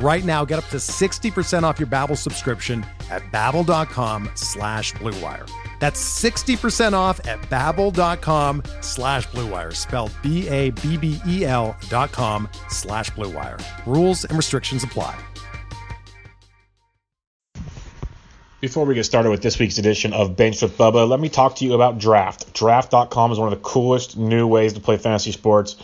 Right now, get up to 60% off your Babbel subscription at babbel.com slash bluewire. That's 60% off at babbel.com slash bluewire, spelled B-A-B-B-E-L dot com slash bluewire. Rules and restrictions apply. Before we get started with this week's edition of Bench with Bubba, let me talk to you about Draft. Draft.com is one of the coolest new ways to play fantasy sports.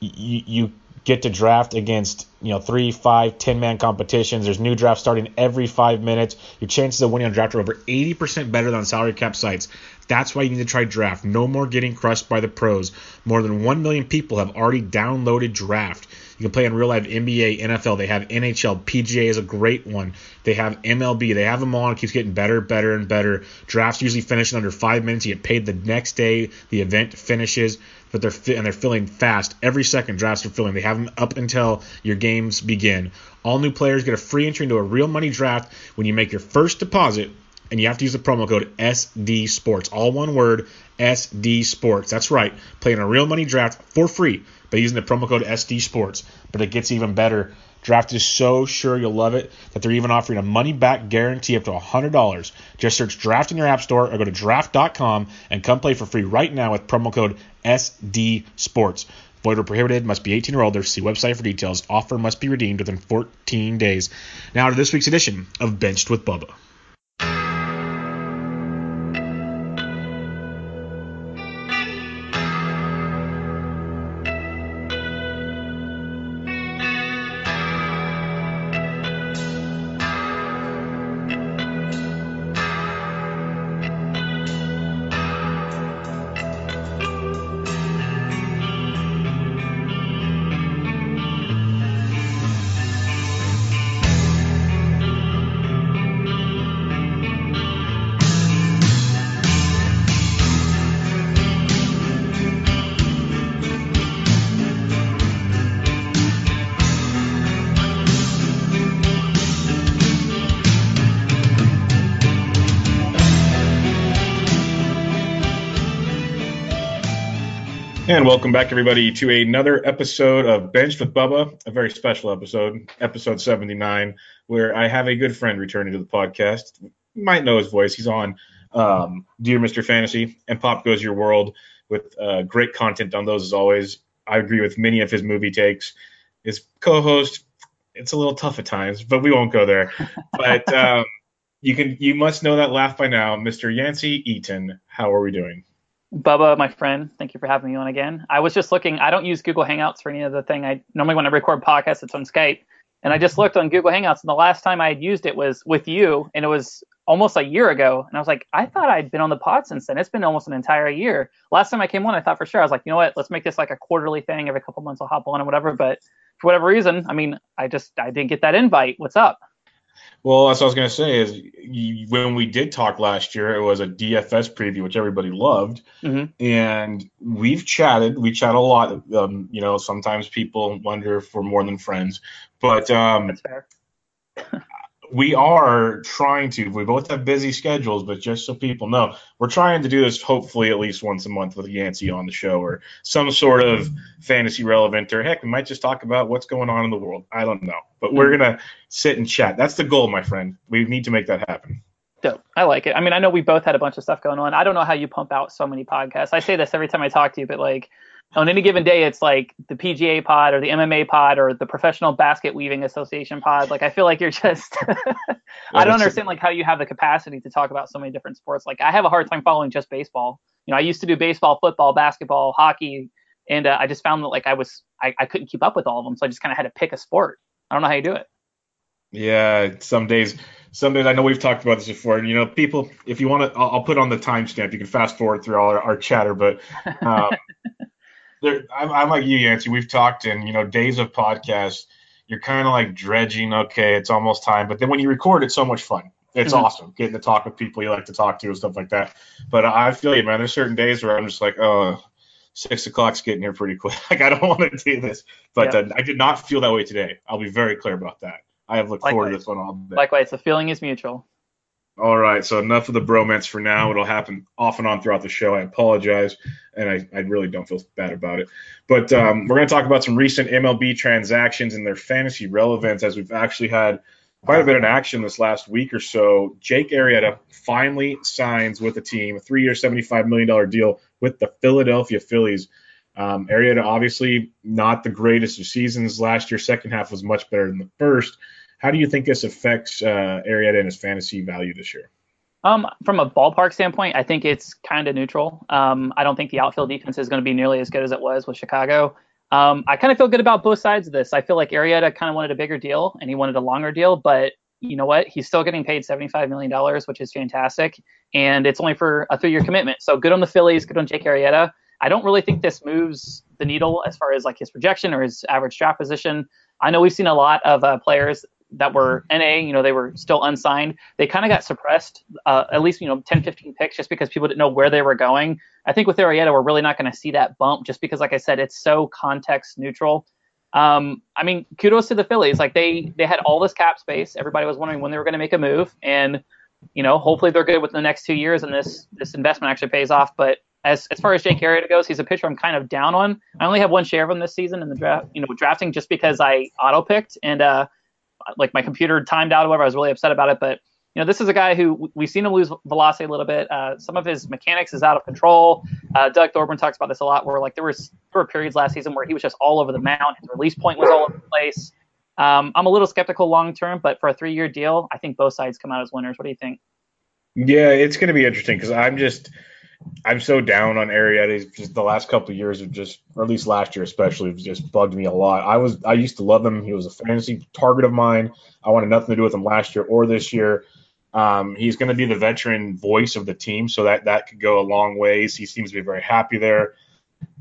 You, you get to draft against you know three, five, ten man competitions. There's new drafts starting every five minutes. Your chances of winning on draft are over 80% better than salary cap sites. That's why you need to try draft. No more getting crushed by the pros. More than 1 million people have already downloaded draft. You can play in real life NBA, NFL. They have NHL. PGA is a great one. They have MLB. They have them all. And it keeps getting better, better, and better. Drafts usually finish in under five minutes. You get paid the next day the event finishes but they're fi- and they're filling fast. Every second drafts are filling. They have them up until your games begin. All new players get a free entry into a real money draft when you make your first deposit, and you have to use the promo code SD Sports. All one word, SD Sports. That's right. Playing a real money draft for free by using the promo code SD Sports. But it gets even better. Draft is so sure you'll love it that they're even offering a money back guarantee up to $100. Just search Draft in your App Store or go to draft.com and come play for free right now with promo code SD Sports. Void or prohibited, must be 18 or older. See website for details. Offer must be redeemed within 14 days. Now to this week's edition of Benched with Bubba. Welcome back, everybody, to another episode of Bench with Bubba, a very special episode, episode 79, where I have a good friend returning to the podcast. You might know his voice. He's on um, Dear Mr. Fantasy and Pop Goes Your World with uh, great content on those as always. I agree with many of his movie takes. His co host, it's a little tough at times, but we won't go there. But um, you can, you must know that laugh by now, Mr. Yancey Eaton. How are we doing? Bubba, my friend, thank you for having me on again. I was just looking. I don't use Google Hangouts for any of the thing. I normally when I record podcasts, it's on Skype, and I just mm-hmm. looked on Google Hangouts, and the last time I had used it was with you, and it was almost a year ago. And I was like, I thought I'd been on the pod since then. It's been almost an entire year. Last time I came on, I thought for sure I was like, you know what? Let's make this like a quarterly thing. Every couple months I'll hop on and whatever. But for whatever reason, I mean, I just I didn't get that invite. What's up? Well, that's what I was going to say is you, when we did talk last year, it was a DFS preview, which everybody loved. Mhm. And we've chatted. We chat a lot. Um, you know, sometimes people wonder if we're more than friends. But um, That's fair. we are trying to. We both have busy schedules, but just so people know, we're trying to do this hopefully at least once a month with Yancey on the show or some sort of fantasy relevant, or heck, we might just talk about what's going on in the world. I don't know, but we're hmm. gonna sit and chat. That's the goal, my friend. We need to make that happen. Dope. I like it. I mean, I know we both had a bunch of stuff going on. I don't know how you pump out so many podcasts. I say this every time I talk to you, but like on any given day, it's like the PGA pod or the MMA pod or the Professional Basket Weaving Association pod. Like I feel like you're just. I don't understand like how you have the capacity to talk about so many different sports. Like I have a hard time following just baseball. You know, I used to do baseball, football, basketball, hockey, and uh, I just found that like I was I, I couldn't keep up with all of them, so I just kind of had to pick a sport. I don't know how you do it. Yeah, some days, some days I know we've talked about this before. You know, people, if you want to, I'll, I'll put on the timestamp. You can fast forward through all our, our chatter, but um, there, I'm, I'm, like you, Yancey. We've talked in, you know, days of podcasts. You're kind of like dredging. Okay, it's almost time, but then when you record, it's so much fun. It's mm-hmm. awesome getting to talk with people you like to talk to and stuff like that. But I feel you, man. There's certain days where I'm just like, oh, six o'clock's getting here pretty quick. Like I don't want to do this, but yeah. uh, I did not feel that way today. I'll be very clear about that. I have looked Likewise. forward to this one all day. Likewise, the feeling is mutual. All right, so enough of the bromance for now. It'll happen off and on throughout the show. I apologize, and I, I really don't feel bad about it. But um, we're going to talk about some recent MLB transactions and their fantasy relevance, as we've actually had quite a bit of action this last week or so. Jake Arrieta finally signs with the team, a three-year, $75 million deal with the Philadelphia Phillies. Um, Arrieta obviously not the greatest of seasons last year. Second half was much better than the first. How do you think this affects uh, Arrieta and his fantasy value this year? Um, from a ballpark standpoint, I think it's kind of neutral. Um, I don't think the outfield defense is going to be nearly as good as it was with Chicago. Um, I kind of feel good about both sides of this. I feel like Arrieta kind of wanted a bigger deal and he wanted a longer deal, but you know what? He's still getting paid $75 million, which is fantastic. And it's only for a three year commitment. So good on the Phillies, good on Jake Arrieta. I don't really think this moves the needle as far as like his projection or his average draft position. I know we've seen a lot of uh, players that were NA, you know, they were still unsigned. They kind of got suppressed, uh, at least, you know, 10, 15 picks just because people didn't know where they were going. I think with Arrieta, we're really not going to see that bump just because, like I said, it's so context neutral. Um, I mean, kudos to the Phillies. Like they, they had all this cap space. Everybody was wondering when they were going to make a move. And, you know, hopefully they're good within the next two years and this, this investment actually pays off. But as, as far as Jake Arrieta goes, he's a pitcher I'm kind of down on. I only have one share of him this season in the draft, you know, drafting just because I auto picked and, uh, like my computer timed out or whatever. I was really upset about it, but you know, this is a guy who we've seen him lose velocity a little bit. Uh, some of his mechanics is out of control. Uh, Doug Thorburn talks about this a lot, where like there was there were periods last season where he was just all over the mound. His release point was all over the place. Um, I'm a little skeptical long term, but for a three year deal, I think both sides come out as winners. What do you think? Yeah, it's going to be interesting because I'm just I'm so down on Arrieta. Just the last couple years have just, or at least last year especially, just bugged me a lot. I was I used to love him. He was a fantasy target of mine. I wanted nothing to do with him last year or this year. Um, he's going to be the veteran voice of the team, so that that could go a long ways. He seems to be very happy there.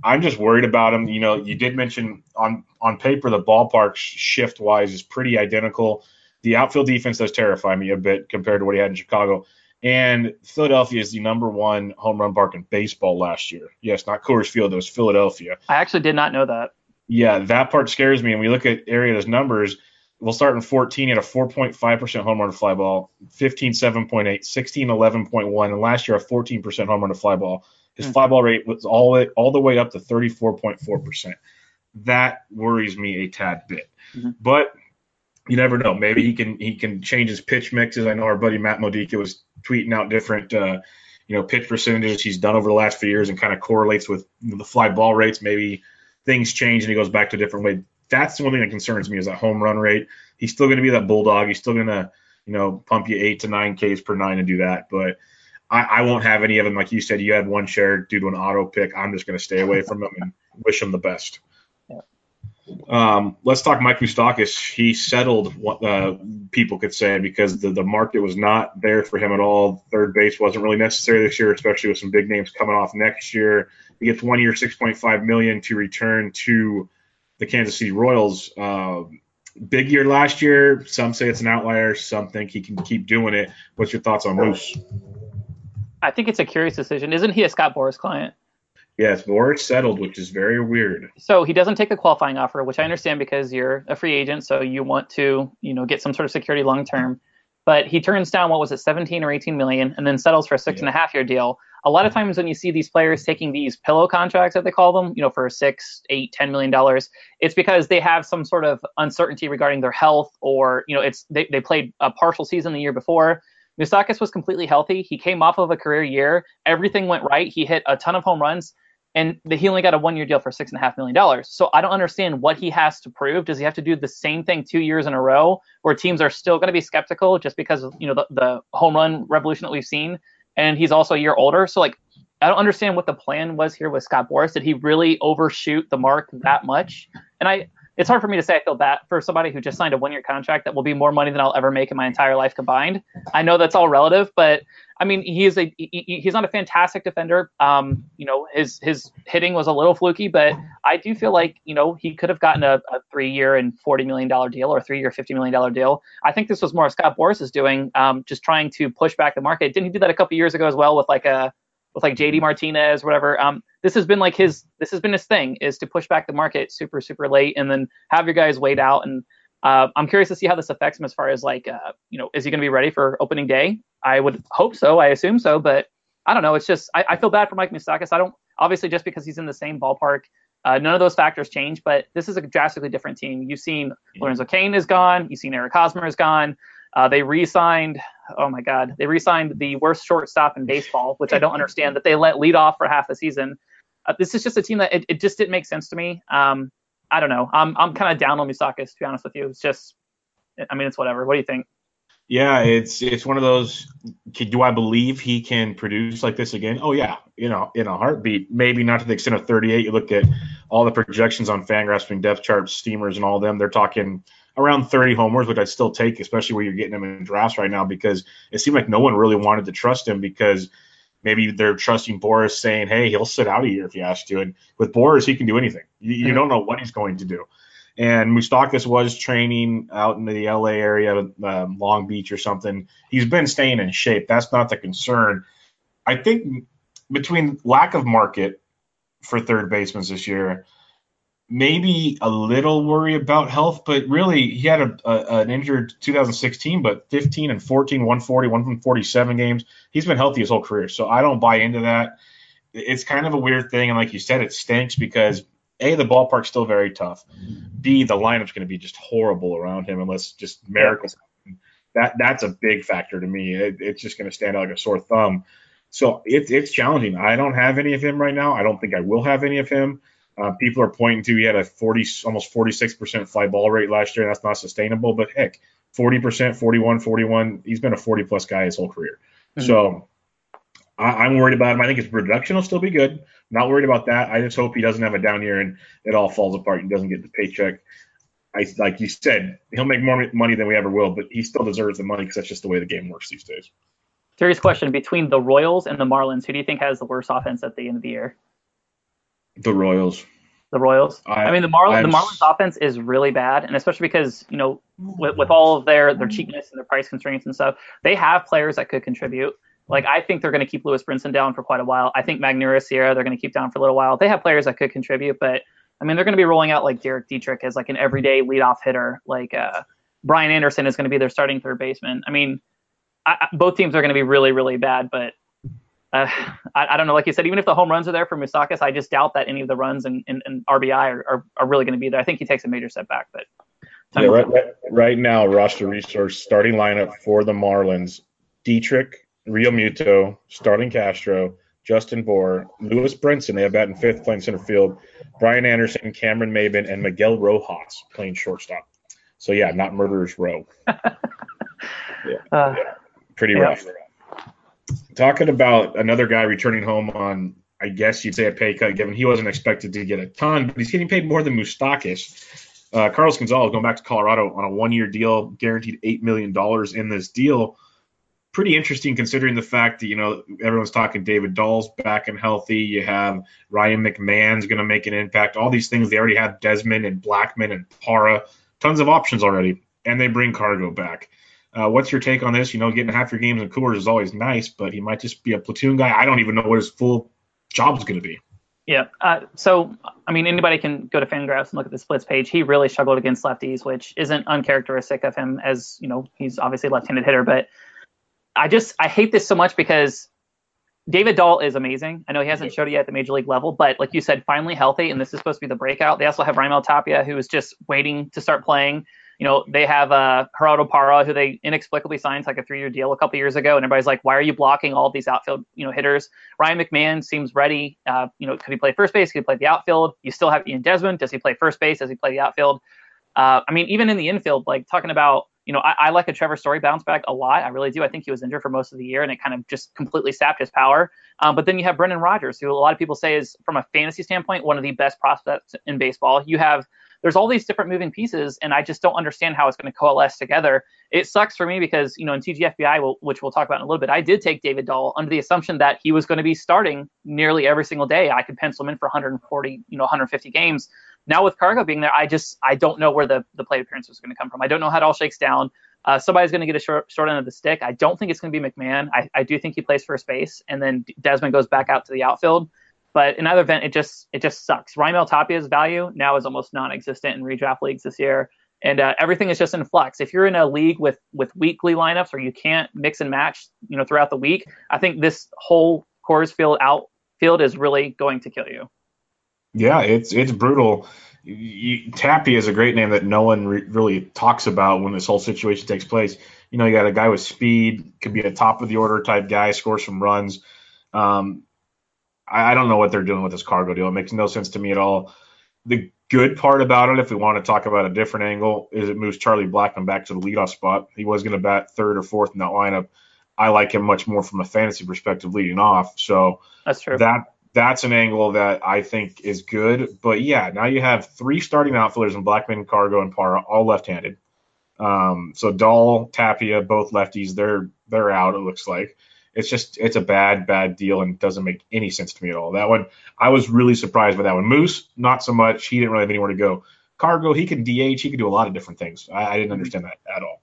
I'm just worried about him. You know, you did mention on on paper the ballpark shift wise is pretty identical. The outfield defense does terrify me a bit compared to what he had in Chicago. And Philadelphia is the number one home run park in baseball last year. Yes, not Coors Field, it was Philadelphia. I actually did not know that. Yeah, that part scares me. And we look at Arrieta's numbers. We'll start in 14 at a 4.5% home run to fly ball, 15 7.8, 16 11.1, and last year a 14% home run to fly ball. His mm-hmm. fly ball rate was all the, all the way up to 34.4%. That worries me a tad bit. Mm-hmm. But you never know. Maybe he can he can change his pitch mixes. I know our buddy Matt Modica was tweeting out different uh, you know pitch percentages he's done over the last few years and kind of correlates with the fly ball rates. Maybe things change and he goes back to a different way. That's the one thing that concerns me is that home run rate. He's still going to be that bulldog. He's still going to you know pump you eight to nine Ks per nine and do that, but. I, I won't have any of them. Like you said, you had one share due to an auto pick. I'm just going to stay away from him and wish him the best. Um, let's talk Mike Moustakas. He settled what uh, people could say because the, the market was not there for him at all. Third base wasn't really necessary this year, especially with some big names coming off next year. He gets one year, 6.5 million to return to the Kansas City Royals. Uh, big year last year. Some say it's an outlier. Some think he can keep doing it. What's your thoughts on Moose? I think it's a curious decision. Isn't he a Scott Boras client? Yes, Boras settled, which is very weird. So he doesn't take the qualifying offer, which I understand because you're a free agent, so you want to, you know, get some sort of security long term. But he turns down what was it, 17 or 18 million, and then settles for a six yeah. and a half year deal. A lot of times when you see these players taking these pillow contracts, that they call them, you know, for six, eight, ten million dollars, it's because they have some sort of uncertainty regarding their health, or you know, it's they, they played a partial season the year before. Moustakas was completely healthy. He came off of a career year. Everything went right. He hit a ton of home runs and he only got a one year deal for six and a half million dollars. So I don't understand what he has to prove. Does he have to do the same thing two years in a row, where teams are still going to be skeptical just because of you know the, the home run revolution that we've seen, and he's also a year older. So like I don't understand what the plan was here with Scott Boras. Did he really overshoot the mark that much? And I, it's hard for me to say I feel bad for somebody who just signed a one year contract that will be more money than I'll ever make in my entire life combined. I know that's all relative, but I mean, he is a he, he's not a fantastic defender. Um, you know, his his hitting was a little fluky, but I do feel like you know he could have gotten a, a three year and forty million dollar deal or a three year fifty million dollar deal. I think this was more Scott Boras is doing, um, just trying to push back the market. Didn't he do that a couple years ago as well with like a with like JD Martinez whatever? Um, this has been like his this has been his thing is to push back the market super super late and then have your guys wait out and uh, I'm curious to see how this affects him as far as like, uh, you know, is he going to be ready for opening day? I would hope so. I assume so, but I don't know. It's just I, I feel bad for Mike Moustakas. I don't obviously just because he's in the same ballpark. Uh, none of those factors change, but this is a drastically different team. You've seen Lorenzo Cain is gone. You've seen Eric Hosmer is gone. Uh, they re-signed. Oh my God, they re-signed the worst shortstop in baseball, which I don't understand that they let lead off for half the season. Uh, this is just a team that it, it, just didn't make sense to me. Um, I don't know. I'm I'm kind of down on Moustakas to be honest with you. It's just, I mean, it's whatever. What do you think? Yeah, it's it's one of those. Do I believe he can produce like this again? Oh yeah, you know, in a heartbeat. Maybe not to the extent of 38. You look at all the projections on Fangraphs, depth charts, steamers, and all them. They're talking around 30 homers, which I'd still take, especially where you're getting him in drafts right now, because it seemed like no one really wanted to trust him because maybe they're trusting Boras saying, "Hey, he'll sit out a year if you ask to." And with Boras, he can do anything. You, you don't know what he's going to do. And Moustakas was training out in the LA area, um, Long Beach or something. He's been staying in shape. That's not the concern. I think between lack of market for third basemen this year, maybe a little worry about health, but really he had a, a, an injured 2016, but 15 and 14, 140, 147 games. He's been healthy his whole career, so I don't buy into that. It's kind of a weird thing, and like you said, it stinks because a the ballpark's still very tough. B the lineup's going to be just horrible around him unless just miracles. That that's a big factor to me. It, it's just going to stand out like a sore thumb. So it's it's challenging. I don't have any of him right now. I don't think I will have any of him. Uh, people are pointing to he had a 40, almost 46% fly ball rate last year. That's not sustainable, but heck, 40%, 41, 41. He's been a 40 plus guy his whole career. Mm-hmm. So I, am worried about him. I think his production will still be good. not worried about that. I just hope he doesn't have a down year and it all falls apart and doesn't get the paycheck. I like you said, he'll make more money than we ever will, but he still deserves the money because that's just the way the game works these days. Serious question: Between the Royals and the Marlins, who do you think has the worst offense at the end of the year? The Royals. The Royals. I, I mean, the Marlins. The Marlins offense is really bad, and especially because you know, with, with all of their their cheapness and their price constraints and stuff, they have players that could contribute. Like I think they're going to keep Lewis Brinson down for quite a while. I think Magneuris Sierra they're going to keep down for a little while. They have players that could contribute, but I mean they're going to be rolling out like Derek Dietrich as like an everyday leadoff hitter. Like uh, Brian Anderson is going to be their starting third baseman. I mean, I, both teams are going to be really really bad, but uh, I, I, don't know. Like you said, even if the home runs are there for Moustakas, I just doubt that any of the runs and, and, and RBI are, are, are, really going to be there. I think he takes a major step back. But yeah, right, right, right, now, roster resource starting lineup for the Marlins: Dietrich, Realmuto, Starlin Castro, Justin Bour, Lewis Brinson. They have that in fifth playing center field. Brian Anderson, Cameron Maybin, and Miguel Rojas playing shortstop. So yeah, not murderers row. yeah, uh, yeah, pretty yeah. rough talking about another guy returning home on, I guess you'd say a pay cut, given he wasn't expected to get a ton, but he's getting paid more than Moustakas. Uh, Carlos Gonzalez going back to Colorado on a one-year deal, guaranteed eight million dollars in this deal. Pretty interesting considering the fact that you know everyone's talking David Dahl's back and healthy. You have Ryan McMahon's going to make an impact. All these things they already have Desmond and Blackmon and Parra, tons of options already, and they bring Cargo back. Uh, what's your take on this? You know, getting half your games in Coors is always nice, but he might just be a platoon guy. I don't even know what his full job is going to be. Yeah. Uh, so, I mean, anybody can go to Fangraphs and look at the splits page. He really struggled against lefties, which isn't uncharacteristic of him, as you know, he's obviously a left-handed hitter. But I just I hate this so much because David Dahl is amazing. I know he hasn't showed it yet at the major league level, but like you said, finally healthy, and this is supposed to be the breakout. They also have Raimel Tapia, who is just waiting to start playing you know, they have uh, Gerardo Parra, who they inexplicably signed like a three-year deal a couple years ago, and everybody's like, why are you blocking all these outfield, you know, hitters? Ryan McMahon seems ready. Uh, you know, could he play first base? Could he play the outfield? You still have Ian Desmond. Does he play first base? Does he play the outfield? Uh, I mean, even in the infield, like talking about you know, I, I, like a Trevor Story bounce back a lot. I really do. I think he was injured for most of the year, and it kind of just completely sapped his power. Um, but then you have Brendan Rodgers, who a lot of people say is, from a fantasy standpoint, one of the best prospects in baseball. You have there's all these different moving pieces, and I just don't understand how it's going to coalesce together. It sucks for me because you know in TGFBI, which we'll talk about in a little bit, I did take David Dahl under the assumption that he was going to be starting nearly every single day. I could pencil him in for 140, you know, 150 games. Now with Cargo being there, I just I don't know where the the plate appearance is going to come from. I don't know how it all shakes down. Uh, somebody's going to get a short, short end of the stick. I don't think it's going to be McMahon. I, I do think he plays first base, and then Desmond goes back out to the outfield. But in either event, it just it just sucks. Raimel Tapia's value now is almost non-existent in redraft leagues this year, and uh, everything is just in flux. If you're in a league with with weekly lineups or you can't mix and match, you know, throughout the week, I think this whole Coors Field outfield is really going to kill you. Yeah, it's it's brutal. You, Tapia is a great name that no one re- really talks about when this whole situation takes place. You know, you got a guy with speed, could be a top of the order type guy, scores some runs. Um, I, I don't know what they're doing with this cargo deal. It makes no sense to me at all. The good part about it, if we want to talk about a different angle, is it moves Charlie Blackmon back to the leadoff spot. He was going to bat third or fourth in that lineup. I like him much more from a fantasy perspective leading off. So that's true. That that's an angle that I think is good. But yeah, now you have three starting outfielders in Blackmon, Cargo, and Parra, all left-handed. Um, so Dahl, Tapia, both lefties, they're they're out. It looks like it's just it's a bad bad deal and doesn't make any sense to me at all. That one I was really surprised by that one. Moose, not so much. He didn't really have anywhere to go. Cargo, he can DH. He can do a lot of different things. I, I didn't understand that at all.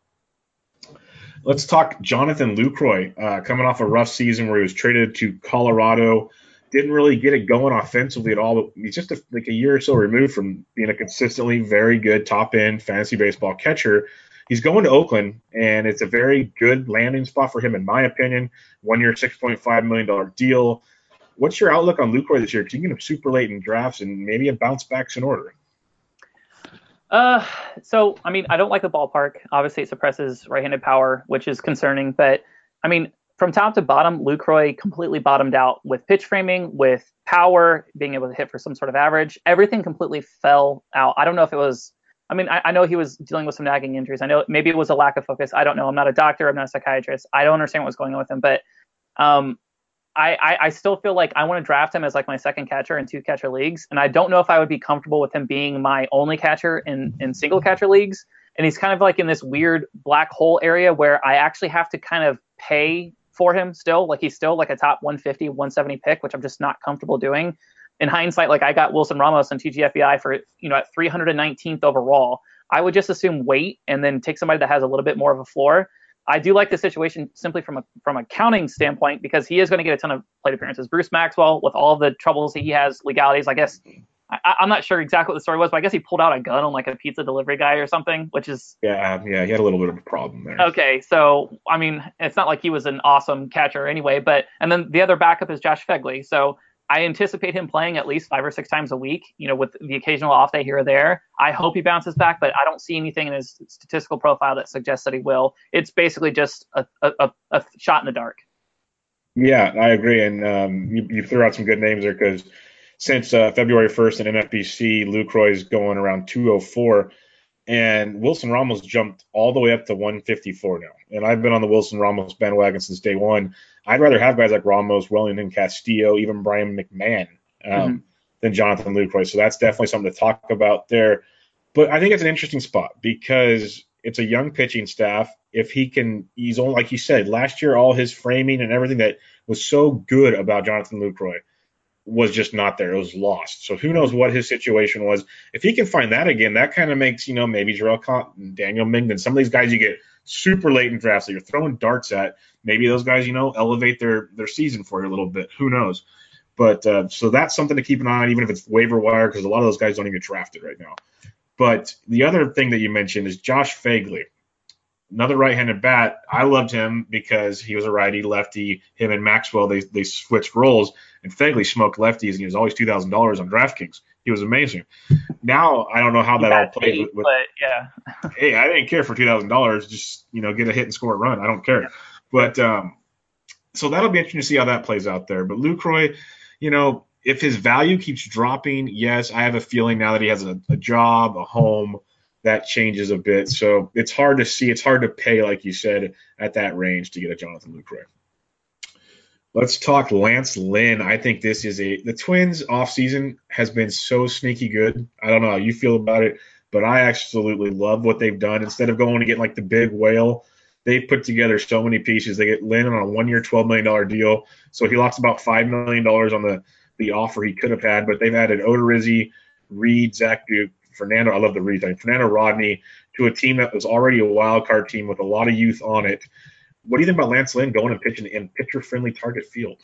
Let's talk Jonathan Lucroy, uh, coming off a rough season where he was traded to Colorado didn't really get it going offensively at all. But he's just a, like a year or so removed from being a consistently very good top end fantasy baseball catcher. He's going to Oakland, and it's a very good landing spot for him, in my opinion. One year, $6.5 million deal. What's your outlook on Lucroy this year? Because you can get him super late in drafts, and maybe a bounce back's in order. Uh, so I mean, I don't like the ballpark. Obviously, it suppresses right-handed power, which is concerning. But I mean, from top to bottom, Lucroy completely bottomed out with pitch framing, with power, being able to hit for some sort of average. Everything completely fell out. I don't know if it was. I mean, I, I, know he was dealing with some nagging injuries. I know maybe it was a lack of focus. I don't know. I'm not a doctor. I'm not a psychiatrist. I don't understand what was going on with him. But um, I, I, I still feel like I want to draft him as like my second catcher in two catcher leagues. And I don't know if I would be comfortable with him being my only catcher in, in single catcher leagues. And he's kind of like in this weird black hole area where I actually have to kind of pay for him still. Like he's still like a top 150, 170 pick, which I'm just not comfortable doing. In hindsight, like I got Wilson Ramos and TGFBI for you know at 319th overall. I would just assume wait and then take somebody that has a little bit more of a floor. I do like the situation simply from a from a counting standpoint because he is going to get a ton of plate appearances. Bruce Maxwell, with all the troubles he has legalities, I guess I, am not sure exactly what the story was, but I guess he pulled out a gun on like a pizza delivery guy or something, which is yeah, yeah, he had a little bit of a problem there. Okay, so I mean, it's not like he was an awesome catcher anyway, but and then the other backup is Josh Phegley, so I anticipate him playing at least five or six times a week, you know, with the occasional off day here or there. I hope he bounces back, but I don't see anything in his statistical profile that suggests that he will. It's basically just a, a, a shot in the dark. Yeah, I agree, and um, you, you threw out some good names there because since uh, February 1st in NFBC, Lucroy is going around 204, and Wilson Ramos jumped all the way up to 154 now. And I've been on the Wilson Ramos bandwagon since day one. I'd rather have guys like Ramos, Wellington Castillo, even Brian McMahon um, mm-hmm. than Jonathan Lucroy. So that's definitely something to talk about there. But I think it's an interesting spot because it's a young pitching staff. If he can, he's only like you said last year, all his framing and everything that was so good about Jonathan Lucroy was just not there. It was lost. So who knows what his situation was. If he can find that again, that kind of makes, you know, maybe Jharel Cotton, Daniel Mengden, some of these guys you get super late in drafts that you're throwing darts at. Maybe those guys, you know, elevate their their season for you a little bit. Who knows? But uh, so that's something to keep an eye on, even if it's waiver wire, because a lot of those guys don't even get drafted right now. But the other thing that you mentioned is Josh Phegley another right-handed bat. I loved him because he was a righty lefty. Him and Maxwell they they switched roles, and Phegley smoked lefties, and he was always two thousand dollars on DraftKings. He was amazing. Now I don't know how that all played. With, with, but yeah. hey, I didn't care for two thousand dollars. Just you know, get a hit and score a run. I don't care. Yeah. But um, so that'll be interesting to see how that plays out there. But Lucroy, you know, if his value keeps dropping, yes, I have a feeling now that he has a, a job, a home that changes a bit. So it's hard to see. It's hard to pay, like you said, at that range to get a Jonathan Lucroy. Let's talk Lance Lynn. I think this is a the Twins offseason has been so sneaky good. I don't know how you feel about it, but I absolutely love what they've done. Instead of going to get like the big whale, they put together so many pieces. They get Lynn on a one year, $12 million deal. So he lost about $5 million on the, the offer he could have had, but they've added Odorizzi, Reed, Zach Duke, Fernando. I love the thing. Fernando Rodney to a team that was already a wild card team with a lot of youth on it. What do you think about Lance Lynn going and pitching in pitcher friendly target field?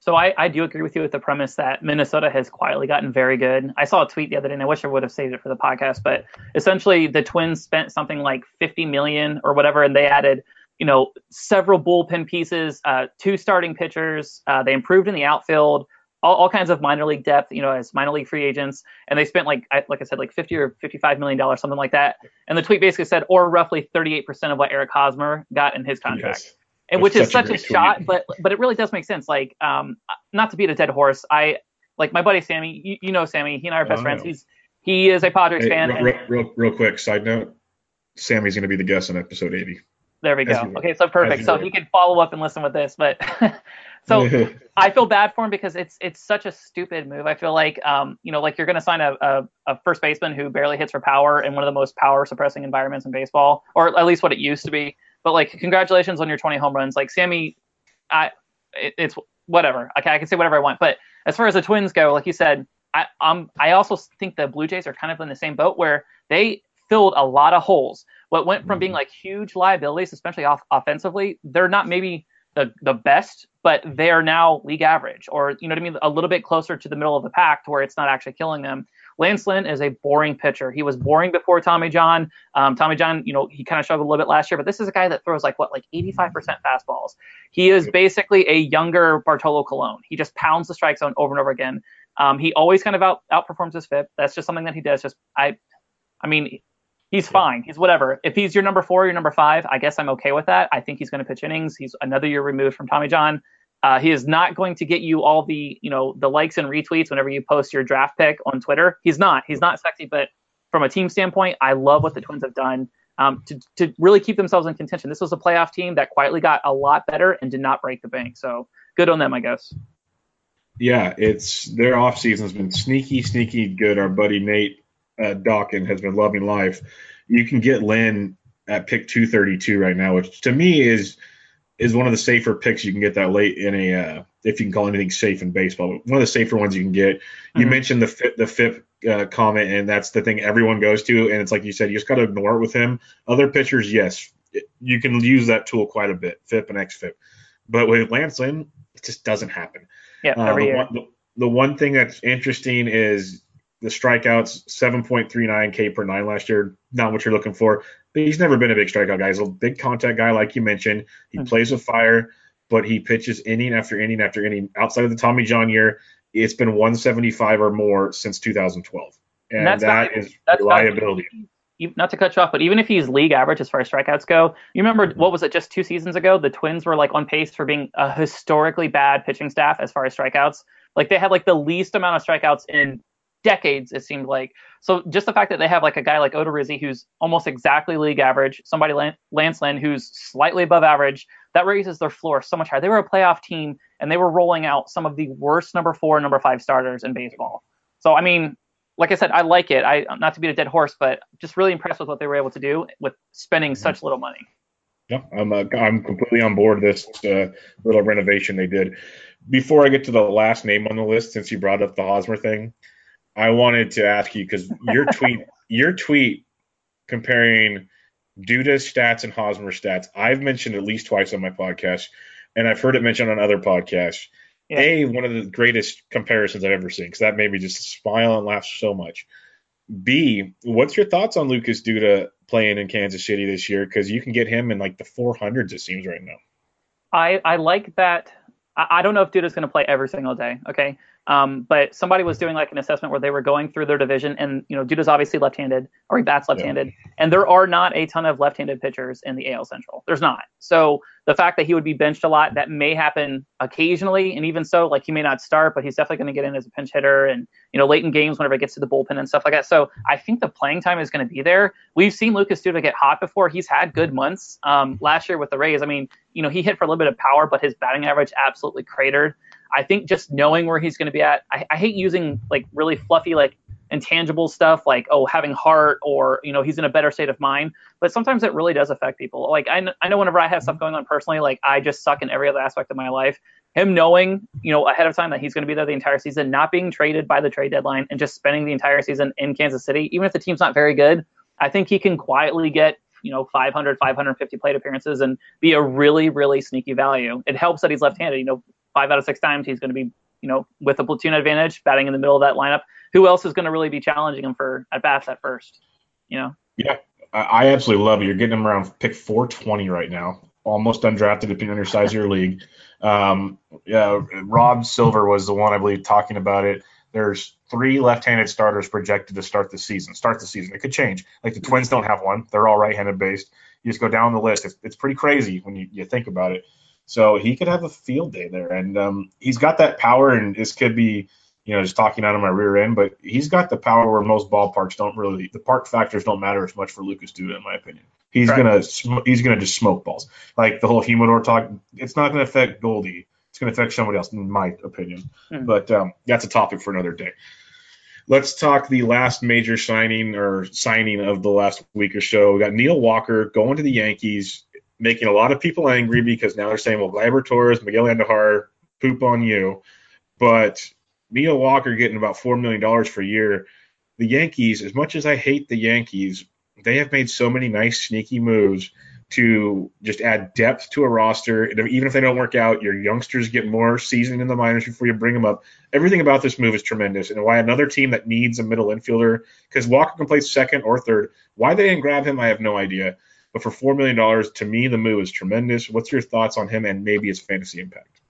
So I, I do agree with you with the premise that Minnesota has quietly gotten very good. I saw a tweet the other day, and I wish I would have saved it for the podcast, but essentially the Twins spent something like 50 million or whatever, and they added, you know, several bullpen pieces, uh, two starting pitchers. Uh, they improved in the outfield all, all kinds of minor league depth, you know, as minor league free agents, and they spent like like I said, like 50 or 55 million dollars, something like that. And the tweet basically said, or roughly 38 percent of what Eric Hosmer got in his contract. Yes. And which is such, such a, a shot, but but it really does make sense. Like, um, not to beat a dead horse, I like my buddy Sammy. You, you know Sammy. He and I are best oh, friends. He's he is a Padres hey, fan. Real, real, real, real quick side note: Sammy's going to be the guest on episode 80. There we go. Okay, so perfect. So he can follow up and listen with this, but so I feel bad for him because it's it's such a stupid move. I feel like um you know like you're going to sign a, a, a first baseman who barely hits for power in one of the most power suppressing environments in baseball, or at least what it used to be. But like congratulations on your 20 home runs. Like Sammy, I it, it's whatever. Okay, I can say whatever I want. But as far as the Twins go, like you said, I um I also think the Blue Jays are kind of in the same boat where they filled a lot of holes. What went from being mm-hmm. like huge liabilities, especially off offensively, they're not maybe the, the best, but they are now league average, or you know what I mean, a little bit closer to the middle of the pack to where it's not actually killing them. Lance Lynn is a boring pitcher. He was boring before Tommy John. Um, Tommy John, you know, he kind of struggled a little bit last year, but this is a guy that throws like what, like 85% fastballs. He is basically a younger Bartolo Colon. He just pounds the strike zone over and over again. Um, he always kind of out outperforms his FIP. That's just something that he does. Just I, I mean, he's yeah. fine. He's whatever. If he's your number four, your number five, I guess I'm okay with that. I think he's going to pitch innings. He's another year removed from Tommy John. Uh, he is not going to get you all the you know the likes and retweets whenever you post your draft pick on Twitter. He's not. He's not sexy, but from a team standpoint, I love what the Twins have done um, to to really keep themselves in contention. This was a playoff team that quietly got a lot better and did not break the bank. So good on them, I guess. Yeah, it's their off season has been sneaky, sneaky good. Our buddy Nate uh, Dawkins has been loving life. You can get Lynn at pick 232 right now, which to me is is one of the safer picks you can get that late in a uh, if you can call anything safe in baseball. One of the safer ones you can get. You mm-hmm. mentioned the the FIP uh, comment, and that's the thing everyone goes to. And it's like you said, you just got to ignore it with him. Other pitchers, yes, you can use that tool quite a bit, FIP and XFIP. But with Lance Lynn, it just doesn't happen. Yeah, uh, every the year. One, the, the one thing that's interesting is the strikeouts 7.39 K per nine last year. Not what you're looking for, but he's never been a big strikeout guy. He's a big contact guy, like you mentioned. He mm-hmm. plays with fire, but he pitches inning after inning after inning. Outside of the Tommy John year, it's been 175 or more since 2012, and, and that's that not, is that's reliability. Not, not to cut you off, but even if he's league average as far as strikeouts go, you remember what was it just two seasons ago? The Twins were like on pace for being a historically bad pitching staff as far as strikeouts. Like they had like the least amount of strikeouts in decades, it seemed like. So just the fact that they have like a guy like Odorizzi who's almost exactly league average, somebody like Lance Lynn who's slightly above average, that raises their floor so much higher. They were a playoff team and they were rolling out some of the worst number four, number five starters in baseball. So I mean, like I said, I like it. I not to beat a dead horse, but just really impressed with what they were able to do with spending mm-hmm. such little money. Yeah, I'm uh, I'm completely on board this uh, little renovation they did. Before I get to the last name on the list, since you brought up the Hosmer thing, I wanted to ask you because your tweet, your tweet comparing Duda's stats and Hosmer stats, I've mentioned at least twice on my podcast, and I've heard it mentioned on other podcasts. Yeah. A, one of the greatest comparisons I've ever seen because that made me just smile and laugh so much. B, what's your thoughts on Lucas Duda playing in Kansas City this year? Because you can get him in like the 400s, it seems right now. I, I like that. I, I don't know if Duda's going to play every single day. Okay. Um, but somebody was doing like an assessment where they were going through their division, and you know, Duda's obviously left-handed, or he bats left-handed, yeah. and there are not a ton of left-handed pitchers in the AL Central. There's not. So the fact that he would be benched a lot, that may happen occasionally, and even so, like he may not start, but he's definitely going to get in as a pinch hitter, and you know, late in games whenever it gets to the bullpen and stuff like that. So I think the playing time is going to be there. We've seen Lucas Duda get hot before. He's had good months. Um, last year with the Rays, I mean, you know, he hit for a little bit of power, but his batting average absolutely cratered. I think just knowing where he's going to be at, I, I hate using like really fluffy, like intangible stuff like oh having heart or you know he's in a better state of mind. But sometimes it really does affect people. Like I, I know whenever i have stuff going on personally like i just suck in every other aspect of my life. Him knowing you know ahead of time that he's going to be there the entire season not being traded by the trade deadline and just spending the entire season in kansas city even if the team's not very good i think he can quietly get you know 500 550 plate appearances and be a really really sneaky value. It helps that he's left-handed you know five out of six times he's going to be, you know, with a platoon advantage, batting in the middle of that lineup. Who else is going to really be challenging him for at bats at first? You know. Yeah, I absolutely love it. You're getting him around pick 420 right now, almost undrafted depending on your size of your league. Um, yeah, Rob Silver was the one I believe talking about it. There's three left-handed starters projected to start the season. Start the season. It could change. Like the Twins don't have one. They're all right-handed based. You just go down the list. It's, it's pretty crazy when you, you think about it. So he could have a field day there, and um, he's got that power. And this could be, you know, just talking out of my rear end, but he's got the power where most ballparks don't really. The park factors don't matter as much for Lucas Duda, in my opinion. He's right. gonna he's gonna just smoke balls. Like the whole humidor talk, it's not gonna affect Goldie. It's gonna affect somebody else, in my opinion. Mm. But um, that's a topic for another day. Let's talk the last major signing or signing of the last week or so. We got Neil Walker going to the Yankees making a lot of people angry because now they're saying, well, Gleyber Torres, Miguel Andujar, poop on you. But Neil Walker getting about $4 million per year. The Yankees, as much as I hate the Yankees, they have made so many nice, sneaky moves to just add depth to a roster. Even if they don't work out, your youngsters get more seasoning in the minors before you bring them up. Everything about this move is tremendous. And why another team that needs a middle infielder, because Walker can play second or third, why they didn't grab him, I have no idea. But for $4 million, to me, the move is tremendous. What's your thoughts on him and maybe his fantasy impact?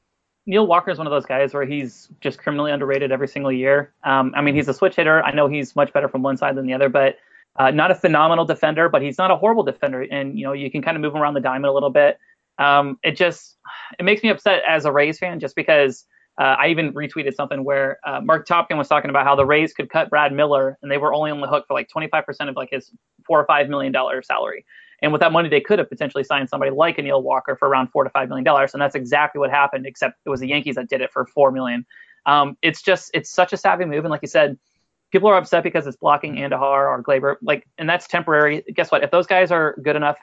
Neil Walker is one of those guys where he's just criminally underrated every single year. Um, I mean, he's a switch hitter. I know he's much better from one side than the other, but uh, not a phenomenal defender, but he's not a horrible defender. And, you know, you can kind of move him around the diamond a little bit. Um, it just, it makes me upset as a Rays fan just because uh, I even retweeted something where uh, Marc Topkin was talking about how the Rays could cut Brad Miller and they were only on the hook for like 25% of like his four or five million dollar salary. And with that money, they could have potentially signed somebody like Neil Walker for around four to five million dollars, and that's exactly what happened. Except it was the Yankees that did it for four million. Um, it's just it's such a savvy move, and like you said, people are upset because it's blocking Andujar or Gleyber, like, and that's temporary. Guess what? If those guys are good enough,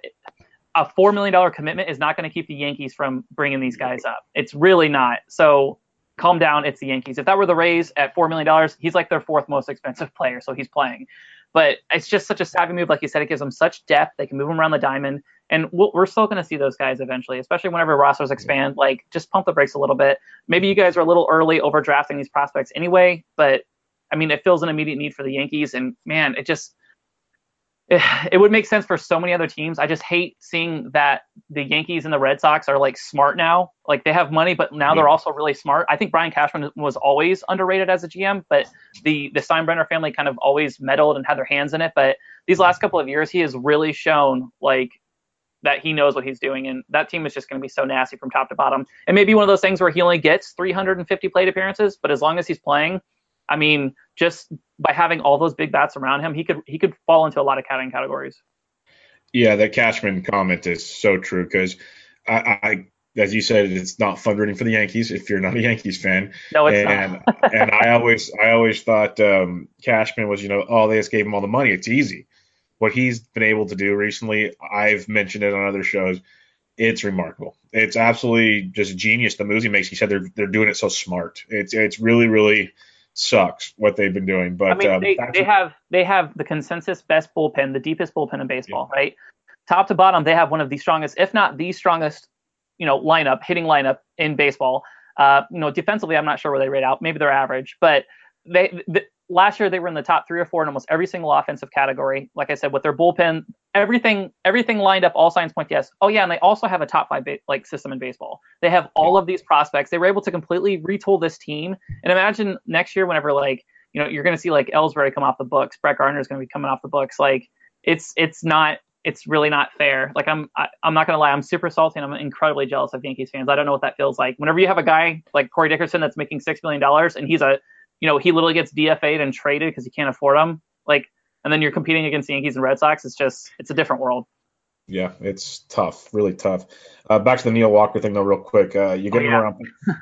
a four million dollar commitment is not going to keep the Yankees from bringing these guys up. It's really not. So calm down. It's the Yankees. If that were the Rays at four million dollars, he's like their fourth most expensive player, so he's playing. But it's just such a savvy move. Like you said, it gives them such depth. They can move them around the diamond. And we're still going to see those guys eventually, especially whenever rosters expand. Like, just pump the brakes a little bit. Maybe you guys are a little early overdrafting these prospects anyway, but I mean, it fills an immediate need for the Yankees. And man, it just it would make sense for so many other teams. I just hate seeing that the Yankees and the Red Sox are like smart now. Like they have money, but now yeah. they're also really smart. I think Brian Cashman was always underrated as a GM, but the the Steinbrenner family kind of always meddled and had their hands in it. But these last couple of years, he has really shown like that he knows what he's doing, and that team is just going to be so nasty from top to bottom. And maybe one of those things where he only gets 350 plate appearances, but as long as he's playing, I mean, just by having all those big bats around him, he could he could fall into a lot of catting categories. Yeah, that Cashman comment is so true because I, I, as you said, it's not fun rooting for the Yankees if you're not a Yankees fan. No, it's and, not. and I always I always thought um, Cashman was you know oh they just gave him all the money it's easy. What he's been able to do recently, I've mentioned it on other shows. It's remarkable. It's absolutely just genius. The moves he makes. He said they're they're doing it so smart. It's it's really really sucks what they've been doing. But I mean, um, they, they have they have the consensus best bullpen, the deepest bullpen in baseball, yeah. right? Top to bottom, they have one of the strongest, if not the strongest, you know, lineup, hitting lineup in baseball. Uh, you know, defensively, I'm not sure where they rate out. Maybe they're average, but they, last year they were in the top three or four in almost every single offensive category. Like I said, with their bullpen, everything everything lined up. All signs point yes. Oh yeah, and they also have a top five ba- like system in baseball. They have all of these prospects. They were able to completely retool this team. And imagine next year, whenever like you know you're going to see like Ellsbury come off the books, Brett Gardner is going to be coming off the books. Like it's it's not it's really not fair. Like I'm I, am i am not gonna lie, I'm super salty and I'm incredibly jealous of Yankees fans. I don't know what that feels like. Whenever you have a guy like Corey Dickerson that's making six million dollars and he's a you know, he literally gets DFA'd and traded because he can't afford them. Like, and then you're competing against the Yankees and Red Sox. It's just, it's a different world. Yeah, it's tough, really tough. Uh, back to the Neil Walker thing though, real quick. Uh, you get oh, yeah. around.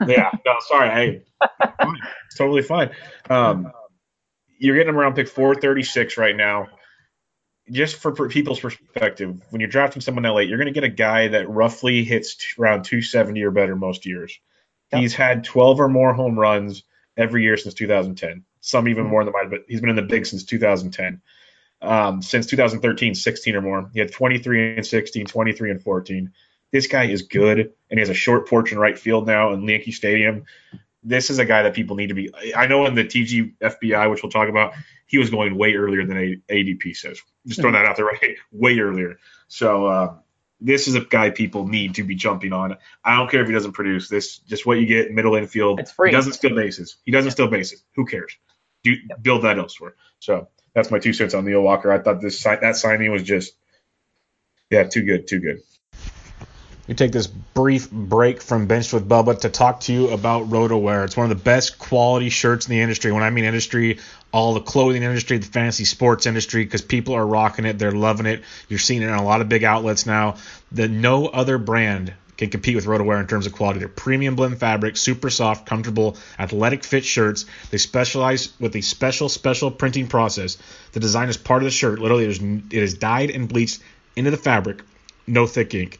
yeah, no, sorry, hey, it's totally fine. Um, you're getting him around pick 436 right now. Just for, for people's perspective, when you're drafting someone that late, you're going to get a guy that roughly hits t- around 270 or better most years. Yep. He's had 12 or more home runs every year since 2010. Some even more than mine, but he's been in the big since 2010. Um, since 2013, 16 or more. He had 23 and 16, 23 and 14. This guy is good, and he has a short porch in right field now in Yankee Stadium. This is a guy that people need to be. I know in the TG FBI, which we'll talk about, he was going way earlier than ADP says. Just throwing that out there, right? Way earlier. So uh, this is a guy people need to be jumping on. I don't care if he doesn't produce. This just what you get middle infield. It's free. He doesn't steal bases. He doesn't steal bases. Who cares? Do build that elsewhere. So that's my two cents on Neil Walker. I thought this that signing was just yeah, too good, too good. We take this brief break from Bench with Bubba to talk to you about RotoWear. It's one of the best quality shirts in the industry. When I mean industry, all the clothing industry, the fantasy sports industry, because people are rocking it. They're loving it. You're seeing it in a lot of big outlets now. The no other brand can compete with RotoWear in terms of quality. They're premium blend fabric, super soft, comfortable, athletic fit shirts. They specialize with a special, special printing process. The design is part of the shirt. Literally, it is, it is dyed and bleached into the fabric. No thick ink.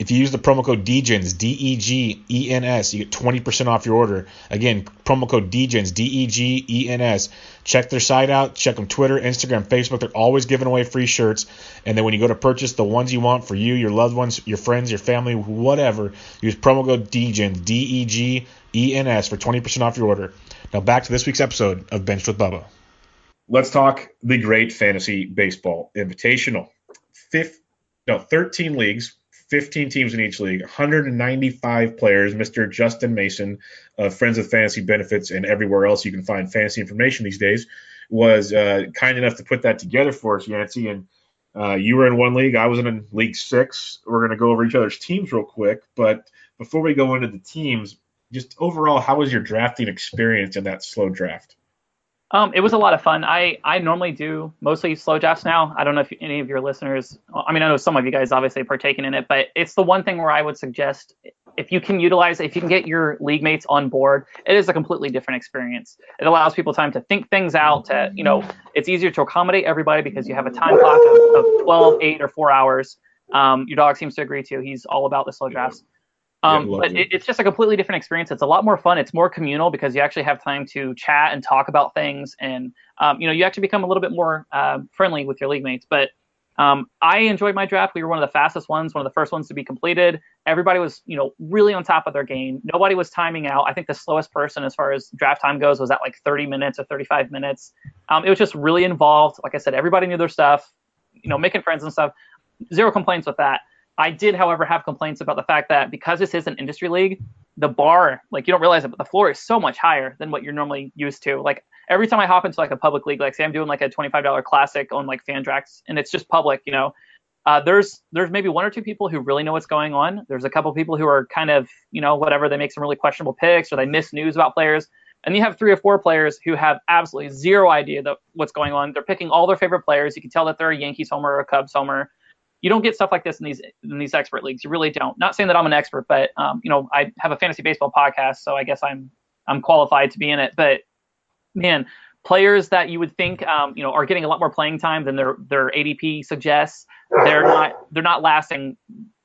if you use the promo code DEGENS, D E G E N S, you get 20% off your order. Again, promo code DEGENS, D E G E N S. Check their site out. Check them Twitter, Instagram, Facebook. They're always giving away free shirts. And then when you go to purchase the ones you want for you, your loved ones, your friends, your family, whatever, use promo code DEGENS, D E G E N S, for 20% off your order. Now back to this week's episode of Bench with Bubba. Let's talk the Great Fantasy Baseball Invitational. Fifth, no, 13 leagues 15 teams in each league, 195 players. Mr. Justin Mason of Friends of Fantasy Benefits and everywhere else you can find fantasy information these days was uh, kind enough to put that together for us, Yancey. And uh, you were in one league, I was in League Six. We're going to go over each other's teams real quick. But before we go into the teams, just overall, how was your drafting experience in that slow draft? Um, it was a lot of fun. I, I normally do mostly slow drafts now. I don't know if any of your listeners, I mean, I know some of you guys obviously partaking in it, but it's the one thing where I would suggest if you can utilize, if you can get your league mates on board, it is a completely different experience. It allows people time to think things out. To you know, it's easier to accommodate everybody because you have a time clock of, of 12, 8, or 4 hours. Um, your dog seems to agree too. He's all about the slow drafts. Um, but it, it's just a completely different experience. It's a lot more fun. It's more communal because you actually have time to chat and talk about things, and um, you know you actually become a little bit more uh, friendly with your league mates. But um, I enjoyed my draft. We were one of the fastest ones, one of the first ones to be completed. Everybody was, you know, really on top of their game. Nobody was timing out. I think the slowest person as far as draft time goes was at like 30 minutes or 35 minutes. Um, it was just really involved. Like I said, everybody knew their stuff. You know, making friends and stuff. Zero complaints with that. I did, however, have complaints about the fact that because this is an industry league, the bar, like you don't realize it, but the floor is so much higher than what you're normally used to. Like every time I hop into like a public league, like say I'm doing like a $25 classic on like Fantrax and it's just public, you know, uh, there's there's maybe one or two people who really know what's going on. There's a couple people who are kind of you know whatever they make some really questionable picks or they miss news about players, and you have three or four players who have absolutely zero idea that what's going on. They're picking all their favorite players. You can tell that they're a Yankees homer or a Cubs homer you don't get stuff like this in these in these expert leagues. You really don't. Not saying that I'm an expert, but um, you know, I have a fantasy baseball podcast, so I guess I'm I'm qualified to be in it. But man, players that you would think um, you know are getting a lot more playing time than their their ADP suggests. They're not they're not lasting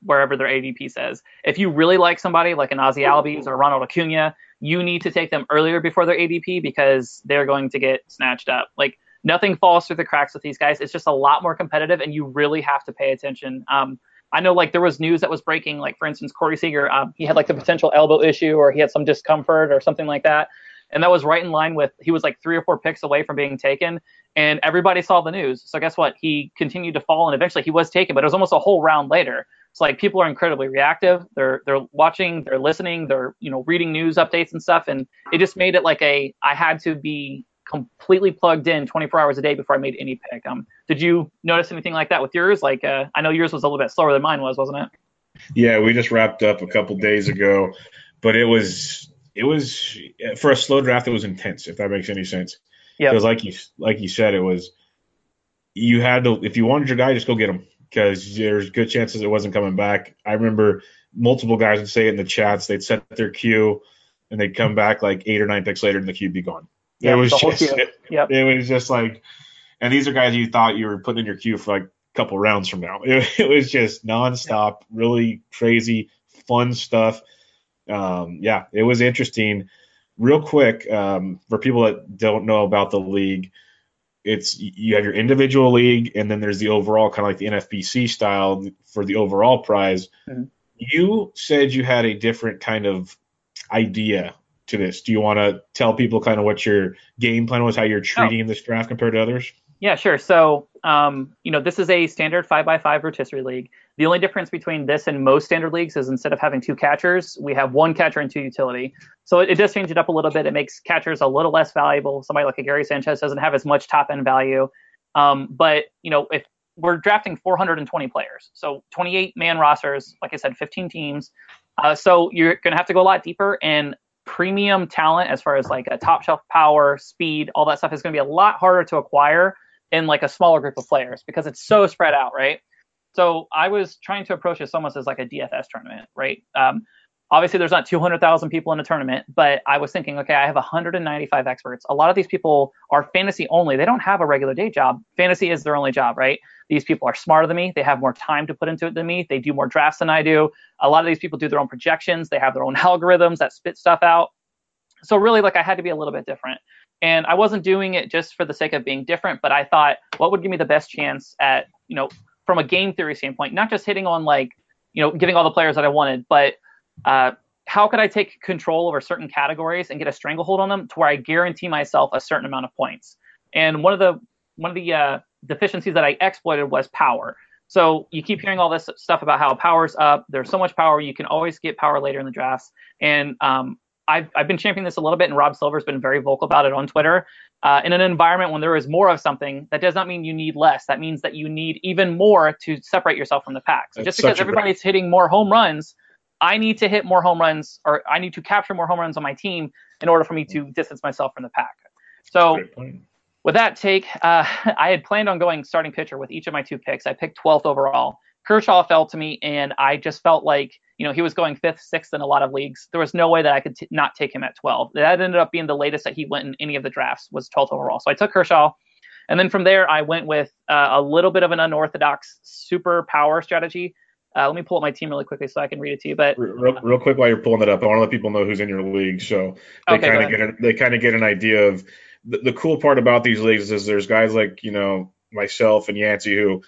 wherever their ADP says. If you really like somebody like an Ozzy Albies or Ronald Acuna, you need to take them earlier before their ADP because they're going to get snatched up. Like nothing falls through the cracks with these guys. It's just a lot more competitive, and you really have to pay attention. Um, I know like there was news that was breaking, like for instance, Corey Seager, um, he had like the potential elbow issue or he had some discomfort or something like that. And that was right in line with he was like three or four picks away from being taken, and everybody saw the news. So guess what? He continued to fall, and eventually he was taken, but it was almost a whole round later. It's like people are incredibly reactive. They're they're watching, they're listening, they're you know reading news updates and stuff, and it just made it like a I had to be completely plugged in 24 hours a day before I made any pick. Um, did you notice anything like that with yours? Like, uh, I know yours was a little bit slower than mine was, wasn't it? Yeah, we just wrapped up a couple days ago, but it was it was for a slow draft. It was intense, if that makes any sense. Yeah. Because like you like you said, it was you had to if you wanted your guy, just go get him because there's good chances it wasn't coming back. I remember multiple guys would say it in the chats. They'd set their queue and they'd come back like eight or nine picks later, and the queue be gone. Yeah, it was just it, yep. it was just like, and these are guys you thought you were putting in your queue for like a couple rounds from now. It, it was just nonstop, really crazy, fun stuff. Um, yeah, it was interesting. Real quick, um, for people that don't know about the league, it's you have your individual league, and then there's the overall kind of like the NFBC style for the overall prize. Mm-hmm. You said you had a different kind of idea to this? Do you want to tell people kind of what your game plan was, how you're treating oh. this draft compared to others? Yeah, sure. So, um, you know, this is a standard five by five rotisserie league. The only difference between this and most standard leagues is instead of having two catchers, we have one catcher and two utility. So it, it does change it up a little bit. It makes catchers a little less valuable. Somebody like a Gary Sanchez doesn't have as much top end value. Um, but you know, if we're drafting 420 players, so 28 man rosters, like I said, 15 teams. Uh, so you're going to have to go a lot deeper. And premium talent as far as like a top shelf power, speed, all that stuff is going to be a lot harder to acquire in like a smaller group of players because it's so spread out, right? So I was trying to approach this almost as like a DFS tournament, right? Um, obviously there's not 200,000 people in a tournament, but I was thinking, okay, I have 195 experts. A lot of these people are fantasy only. They don't have a regular day job. Fantasy is their only job, right? These people are smarter than me. They have more time to put into it than me. They do more drafts than I do. A lot of these people do their own projections. They have their own algorithms that spit stuff out. So really, like I had to be a little bit different. And I wasn't doing it just for the sake of being different, but I thought, what would give me the best chance at, you know, from a game theory standpoint, not just hitting on like, you know, getting all the players that I wanted, but uh, how could I take control over certain categories and get a stranglehold on them to where I guarantee myself a certain amount of points? And one of the one of the uh, deficiencies that I exploited was power. So you keep hearing all this stuff about how power's up. There's so much power. You can always get power later in the drafts. And um, I've, I've been championing this a little bit, and Rob Silver's been very vocal about it on Twitter. Uh, in an environment when there is more of something, that does not mean you need less. That means that you need even more to separate yourself from the pack. So That's just because everybody's hitting more home runs I need to hit more home runs or I need to capture more home runs on my team in order for me to distance myself from the pack. So with that take, uh, I had planned on going starting pitcher with each of my two picks. I picked 12th overall. Kershaw fell to me, and I just felt like you know he was going fifth, sixth in a lot of leagues. There was no way that I could t- not take him at 12. That ended up being the latest that he went in any of the drafts was 12th overall. So I took Kershaw, and then from there I went with uh, a little bit of an unorthodox super power strategy. Uh, let me pull up my team really quickly so I can read it to you. But real, real quick, while you're pulling it up, I want to let people know who's in your league, so they okay, kind of get a, they kind of get an idea of the, the, cool part about these leagues is there's guys like you know myself and Yancey who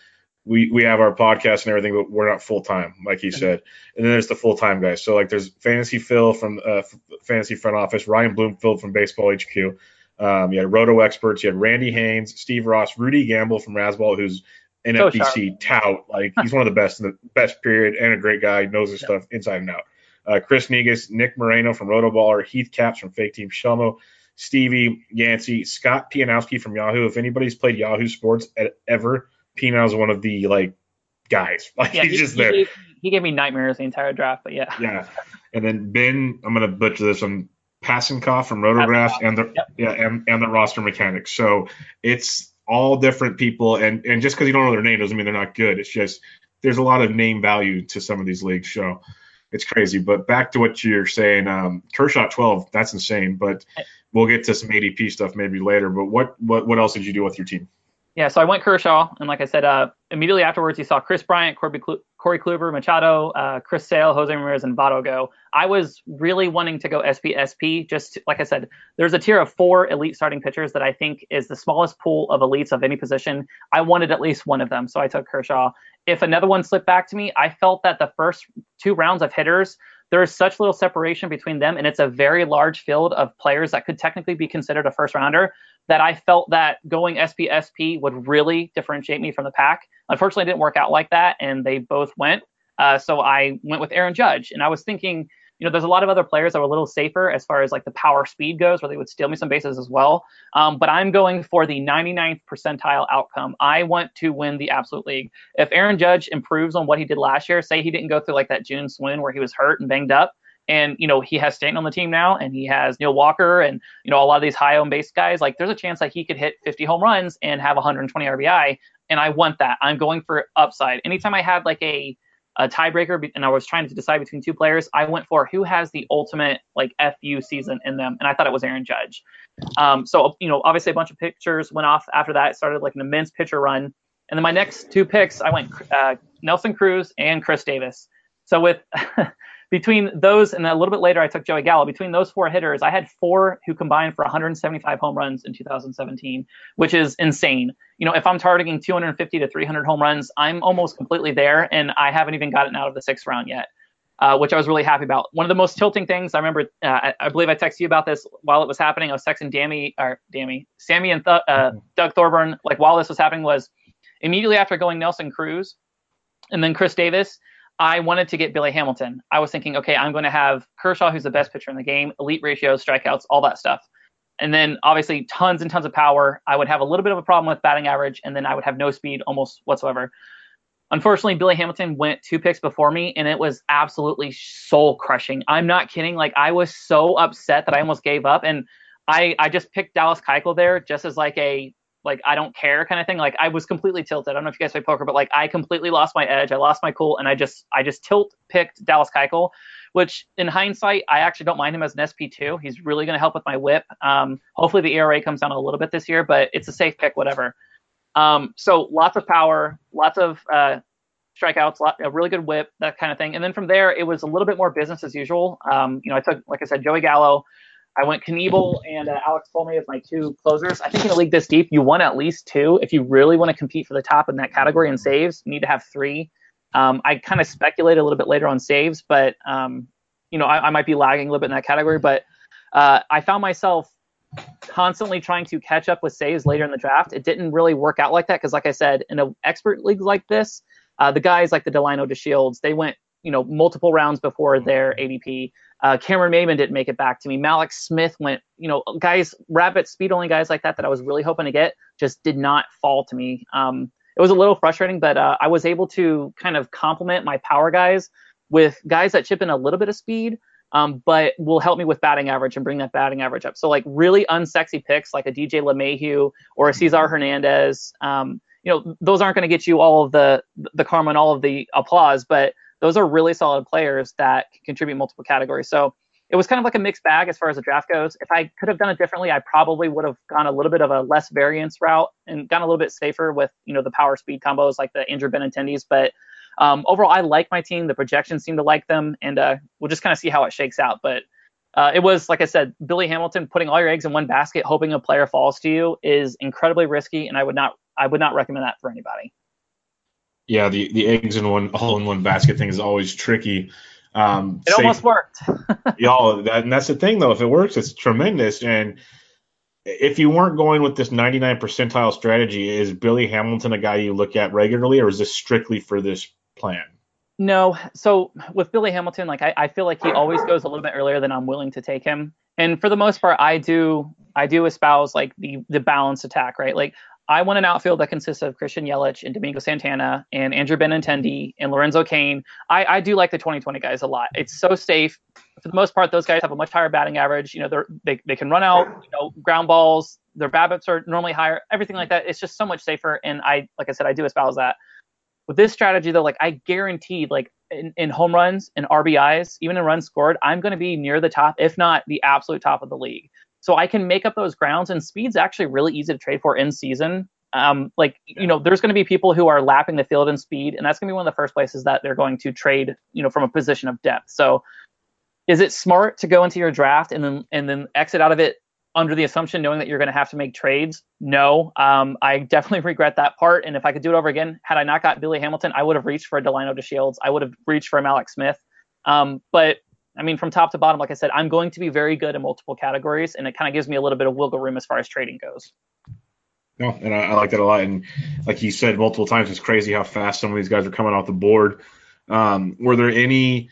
we we have our podcast and everything, but we're not full time, like he said. And then there's the full time guys. So like there's Fantasy Phil from uh, Fantasy Front Office, Ryan Bloomfield from Baseball HQ. Um, you had Roto experts, you had Randy Haynes, Steve Ross, Rudy Gamble from Razzball, who's NFBC so tout. Like he's one of the best in the best period and a great guy. Knows his yeah. stuff inside and out. Uh, Chris Negus, Nick Mariano from Rotoballer, Heath Caps from Fake Team Shelmo, Stevie Yancey, Scott Pianowski from Yahoo. If anybody's played Yahoo Sports ever, Pianow's one of the like guys. Like yeah, he's he, just there. He gave, he gave, me nightmares the entire draft, but yeah. Yeah, and then Ben, I'm gonna butcher this one. Pasinkoff from Rotographs and the yep. yeah and, and the roster mechanics. So it's all different people, and and just because you don't know their name doesn't mean they're not good. It's just there's a lot of name value to some of these leagues. So it's crazy. But back to what you're saying, um, Kershaw 12, that's insane. But we'll get to some ADP stuff maybe later. But what what what else did you do with your team? Yeah, so I went Kershaw, and like I said, uh, immediately afterwards, you saw Kris Bryant, Corby, Corey Kluber, Machado, uh, Chris Sale, Jose Ramirez, and Votto go. I was really wanting to go SP SP. Just to, like I said, there's a tier of four elite starting pitchers that I think is the smallest pool of elites of any position. I wanted at least one of them, so I took Kershaw. If another one slipped back to me, I felt that the first two rounds of hitters there is such little separation between them, and it's a very large field of players that could technically be considered a first rounder. That I felt that going SP SP would really differentiate me from the pack. Unfortunately, it didn't work out like that, and they both went. Uh, so I went with Aaron Judge, and I was thinking you know, there's a lot of other players that were a little safer as far as like the power speed goes, where they would steal me some bases as well. Um, but I'm going for the 99th percentile outcome. I want to win the absolute league. If Aaron Judge improves on what he did last year, say he didn't go through like that June swoon where he was hurt and banged up, and you know he has Stanton on the team now, and he has Neil Walker, and you know a lot of these high owned base guys. Like there's a chance that he could hit 50 home runs and have 120 RBI, and I want that. I'm going for upside. Anytime I had like a a tiebreaker and I was trying to decide between two players, I went for who has the ultimate like FU season in them, and I thought it was Aaron Judge. Um, so you know, obviously a bunch of pictures went off after that. It started like an immense pitcher run, and then my next two picks, I went uh, Nelson Cruz and Chris Davis. So with between those and a little bit later, I took Joey Gallo. Between those four hitters, I had four who combined for 175 home runs in 2017, which is insane. You know, if I'm targeting 250 to 300 home runs, I'm almost completely there, and I haven't even gotten out of the sixth round yet. Uh, which I was really happy about. One of the most tilting things I remember, uh, I, I, believe I texted you about this while it was happening. I was texting Dammy or Dammy, Sammy and Th- uh, mm-hmm. Doug Thorburn, like while this was happening, was immediately after going Nelson Cruz and then Chris Davis. I wanted to get Billy Hamilton. I was thinking, okay, I'm going to have Kershaw, who's the best pitcher in the game, elite ratios, strikeouts, all that stuff. And then obviously tons and tons of power. I would have a little bit of a problem with batting average, and then I would have no speed almost whatsoever. Unfortunately, Billy Hamilton went two picks before me, and it was absolutely soul crushing. I'm not kidding. Like I was so upset that I almost gave up, and I I just picked Dallas Keuchel there just as like a like I don't care kind of thing. Like I was completely tilted. I don't know if you guys play poker, but like I completely lost my edge. I lost my cool, and I just I just tilt picked Dallas Keuchel, which in hindsight I actually don't mind him as an SP two. He's really going to help with my WHIP. Um, hopefully the ERA comes down a little bit this year, but it's a safe pick, whatever. Um, so lots of power, lots of uh, strikeouts, lot, a really good WHIP, that kind of thing. And then from there, it was a little bit more business as usual. Um, you know, I took, like I said, Joey Gallo. I went Knebel and uh, Alex Colome as my two closers. I think in a league this deep, you want at least two. If you really want to compete for the top in that category in saves, you need to have three. Um, I kind of speculate a little bit later on saves, but um, you know I, I, might be lagging a little bit in that category. But uh, I found myself constantly trying to catch up with saves later in the draft. It didn't really work out like that because, like I said, in an expert league like this, uh, the guys like the Delino DeShields, they went you know multiple rounds before their ADP. Uh, Cameron Maybin didn't make it back to me. Mallex Smith went, you know, guys, rabbit speed only guys like that that I was really hoping to get just did not fall to me. Um, it was a little frustrating, but uh, I was able to kind of complement my power guys with guys that chip in a little bit of speed, um, but will help me with batting average and bring that batting average up. So like really unsexy picks like a DJ LeMahieu or a Cesar Hernandez. Um, you know, those aren't going to get you all of the the karma and all of the applause, but those are really solid players that can contribute multiple categories. So it was kind of like a mixed bag as far as the draft goes. If I could have done it differently, I probably would have gone a little bit of a less variance route and gone a little bit safer with you know the power speed combos like the Andrew Benintendi's. But um, overall, I like my team. The projections seem to like them, and uh, we'll just kind of see how it shakes out. But uh, it was like I said, Billy Hamilton putting all your eggs in one basket, hoping a player falls to you, is incredibly risky, and I would not I would not recommend that for anybody yeah, the the eggs in one all in one basket thing is always tricky. Um, it safe, almost worked. y'all, that, and that's the thing though. If it works, it's tremendous. And if you weren't going with this 99 percentile strategy, is Billy Hamilton a guy you look at regularly, or is this strictly for this plan? No. So with Billy Hamilton, like I, I feel like he always goes a little bit earlier than I'm willing to take him. And for the most part, I do I do espouse like the the balanced attack, right? Like I want an outfield that consists of Christian Yelich and Domingo Santana and Andrew Benintendi and Lorenzo Cain. I, I do like the 2020 guys a lot. It's so safe. For the most part, those guys have a much higher batting average. You know, they're, they they can run out, you know, ground balls. Their BABIPs are normally higher. Everything like that. It's just so much safer. And I, like I said, I do espouse that. With this strategy though, like I guaranteed, like in, in home runs and RBIs, even in runs scored, I'm going to be near the top, if not the absolute top of the league. So I can make up those grounds, and speed's actually really easy to trade for in season. Um, like yeah. you know, there's going to be people who are lapping the field in speed, and that's going to be one of the first places that they're going to trade, you know, from a position of depth. So, is it smart to go into your draft and then and then exit out of it under the assumption knowing that you're going to have to make trades? No, um, I definitely regret that part. And if I could do it over again, had I not got Billy Hamilton, I would have reached for a Delino DeShields. I would have reached for a Mallex Smith. Um, but I mean, from top to bottom, like I said, I'm going to be very good in multiple categories, and it kind of gives me a little bit of wiggle room as far as trading goes. No, and I, I, like that a lot. And like you said multiple times, it's crazy how fast some of these guys are coming off the board. Um, were there any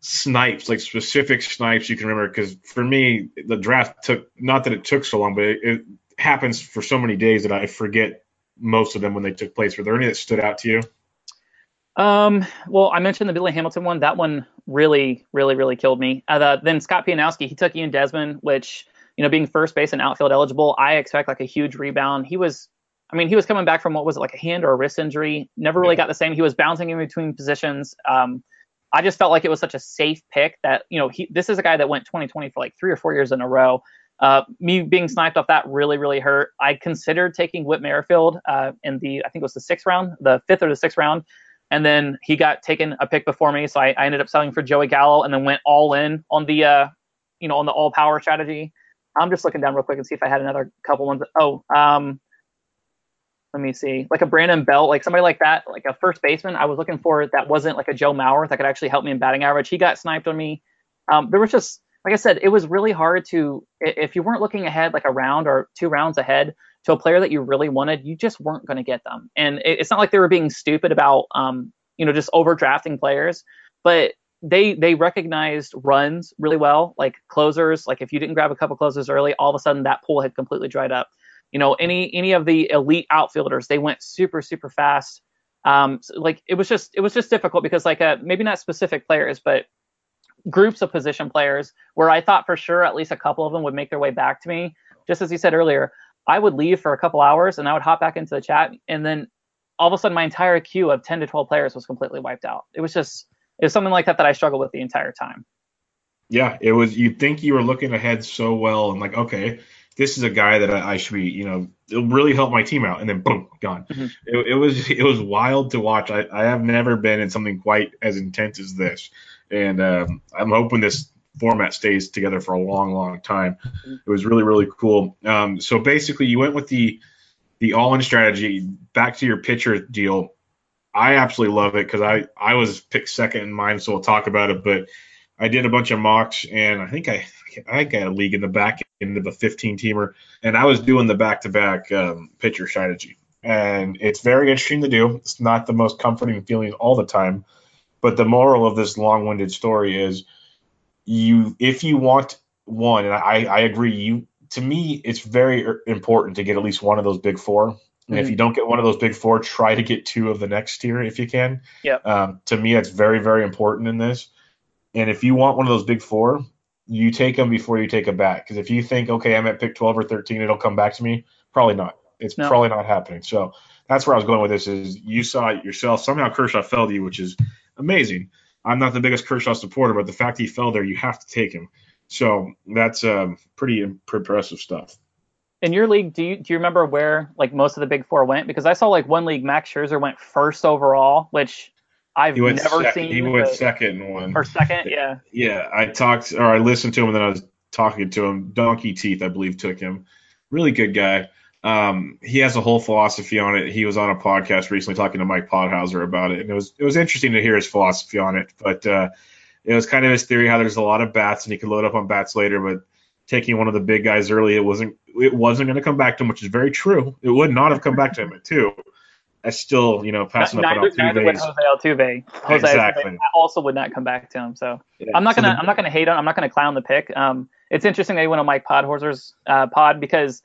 snipes, like specific snipes you can remember? Because for me, the draft took not that it took so long, but it, it, happens for so many days that I forget most of them when they took place. Were there any that stood out to you? Um, well, I mentioned the Billy Hamilton one. That one really, really, really killed me. Uh, the, then Scott Pianowski, he took Ian Desmond, which you know, being first base and outfield eligible, I expect like a huge rebound. He was, I mean, he was coming back from what was it, like a hand or a wrist injury. Never really got the same. He was bouncing in between positions. Um, I just felt like it was such a safe pick that, you know, he, this is a guy that went 2020 for like three or four years in a row. Uh, me being sniped off that really, really hurt. I considered taking Whit Merrifield uh, in the, I think it was the sixth round, the fifth or the sixth round. And then he got taken a pick before me. So I, I ended up selling for Joey Gallo and then went all in on the, uh, you know, on the all power strategy. I'm just looking down real quick and see if I had another couple ones. Oh, um, let me see, like a Brandon Belt, like somebody like that, like a first baseman. I was looking for that wasn't like a Joe Mauer that could actually help me in batting average. He got sniped on me. Um, there was just, like I said, it was really hard to if you weren't looking ahead like a round or two rounds ahead to a player that you really wanted, you just weren't going to get them. And it, it's not like they were being stupid about, um, you know, just overdrafting players, but they they recognized runs really well, like closers. Like if you didn't grab a couple closers early, all of a sudden that pool had completely dried up. You know, any any of the elite outfielders, they went super super fast. Um, so like it was just it was just difficult because like uh, maybe not specific players, but groups of position players where I thought for sure at least a couple of them would make their way back to me. Just as you said earlier, I would leave for a couple hours and I would hop back into the chat, and then all of a sudden my entire queue of 10 to 12 players was completely wiped out. It was just it was something like that that I struggled with the entire time. Yeah, it was. You think you were looking ahead so well, and like, okay, this is a guy that I, I should be, you know, it'll really help my team out, and then boom, gone. Mm-hmm. It, it, was it was wild to watch. I, I have never been in something quite as intense as this, and um, I'm hoping this format stays together for a long, long time. Mm-hmm. It was really, really cool. Um, so basically, you went with the the all-in strategy. Back to your pitcher deal. I absolutely love it because I I was picked second in mine, so we'll talk about it. But I did a bunch of mocks, and I think I I got a league in the back end of a 15 teamer, and I was doing the back to back pitcher strategy, and it's very interesting to do. It's not the most comforting feeling all the time, but the moral of this long winded story is you if you want one, and I I agree you to me it's very important to get at least one of those big four and mm-hmm. if you don't get one of those big four, try to get two of the next tier if you can. Yeah. Um, to me, that's very, very important in this. And if you want one of those big four, you take them before you take a bat. Because if you think, okay, I'm at pick 12 or 13, it'll come back to me, probably not. It's no. probably not happening. So that's where I was going with this. Is you saw it yourself. Somehow Kershaw fell to you, which is amazing. I'm not the biggest Kershaw supporter, but the fact he fell there, you have to take him. So that's um, pretty impressive stuff in your league, do you do you remember where like most of the big four went? Because I saw like one league, Max Scherzer went first overall, which I've never sec- seen. He went second in one. Or second, yeah. Yeah, I talked or I listened to him and then I was talking to him. Donkey Teeth, I believe, took him. Really good guy. Um, he has a whole philosophy on it. He was on a podcast recently talking to Mike Podhorzer about it, and it was it was interesting to hear his philosophy on it. But uh, it was kind of his theory how there's a lot of bats and he could load up on bats later, but taking one of the big guys early, it wasn't it wasn't going to come back to him, which is very true. It would not have come back to him at two. I still, you know, passing neither, up on Altuve. Would Jose Altuve. Jose exactly. Altuve also would not come back to him. So yeah. I'm not gonna so the, I'm not gonna hate on I'm not gonna clown the pick. Um, it's interesting that he went on Mike Podhorzer's uh, pod because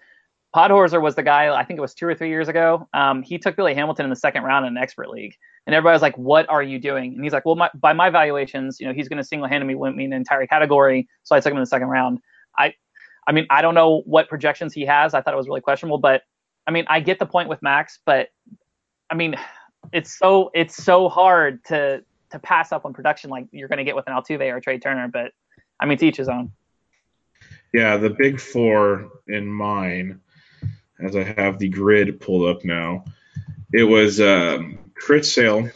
Podhorzer was the guy I think it was two or three years ago. Um, he took Billy Hamilton in the second round in an expert league, and everybody was like, "What are you doing?" And he's like, "Well, my, by my valuations, you know, he's going to single-handedly win me an entire category, so I took him in the second round." I I mean, I don't know what projections he has. I thought it was really questionable, but I mean, I get the point with Max, but I mean, it's so it's so hard to to pass up on production like you're going to get with an Altuve or a Trea Turner. But I mean, to each his own. Yeah, the big four in mine, as I have the grid pulled up now, it was um, Chris Sale.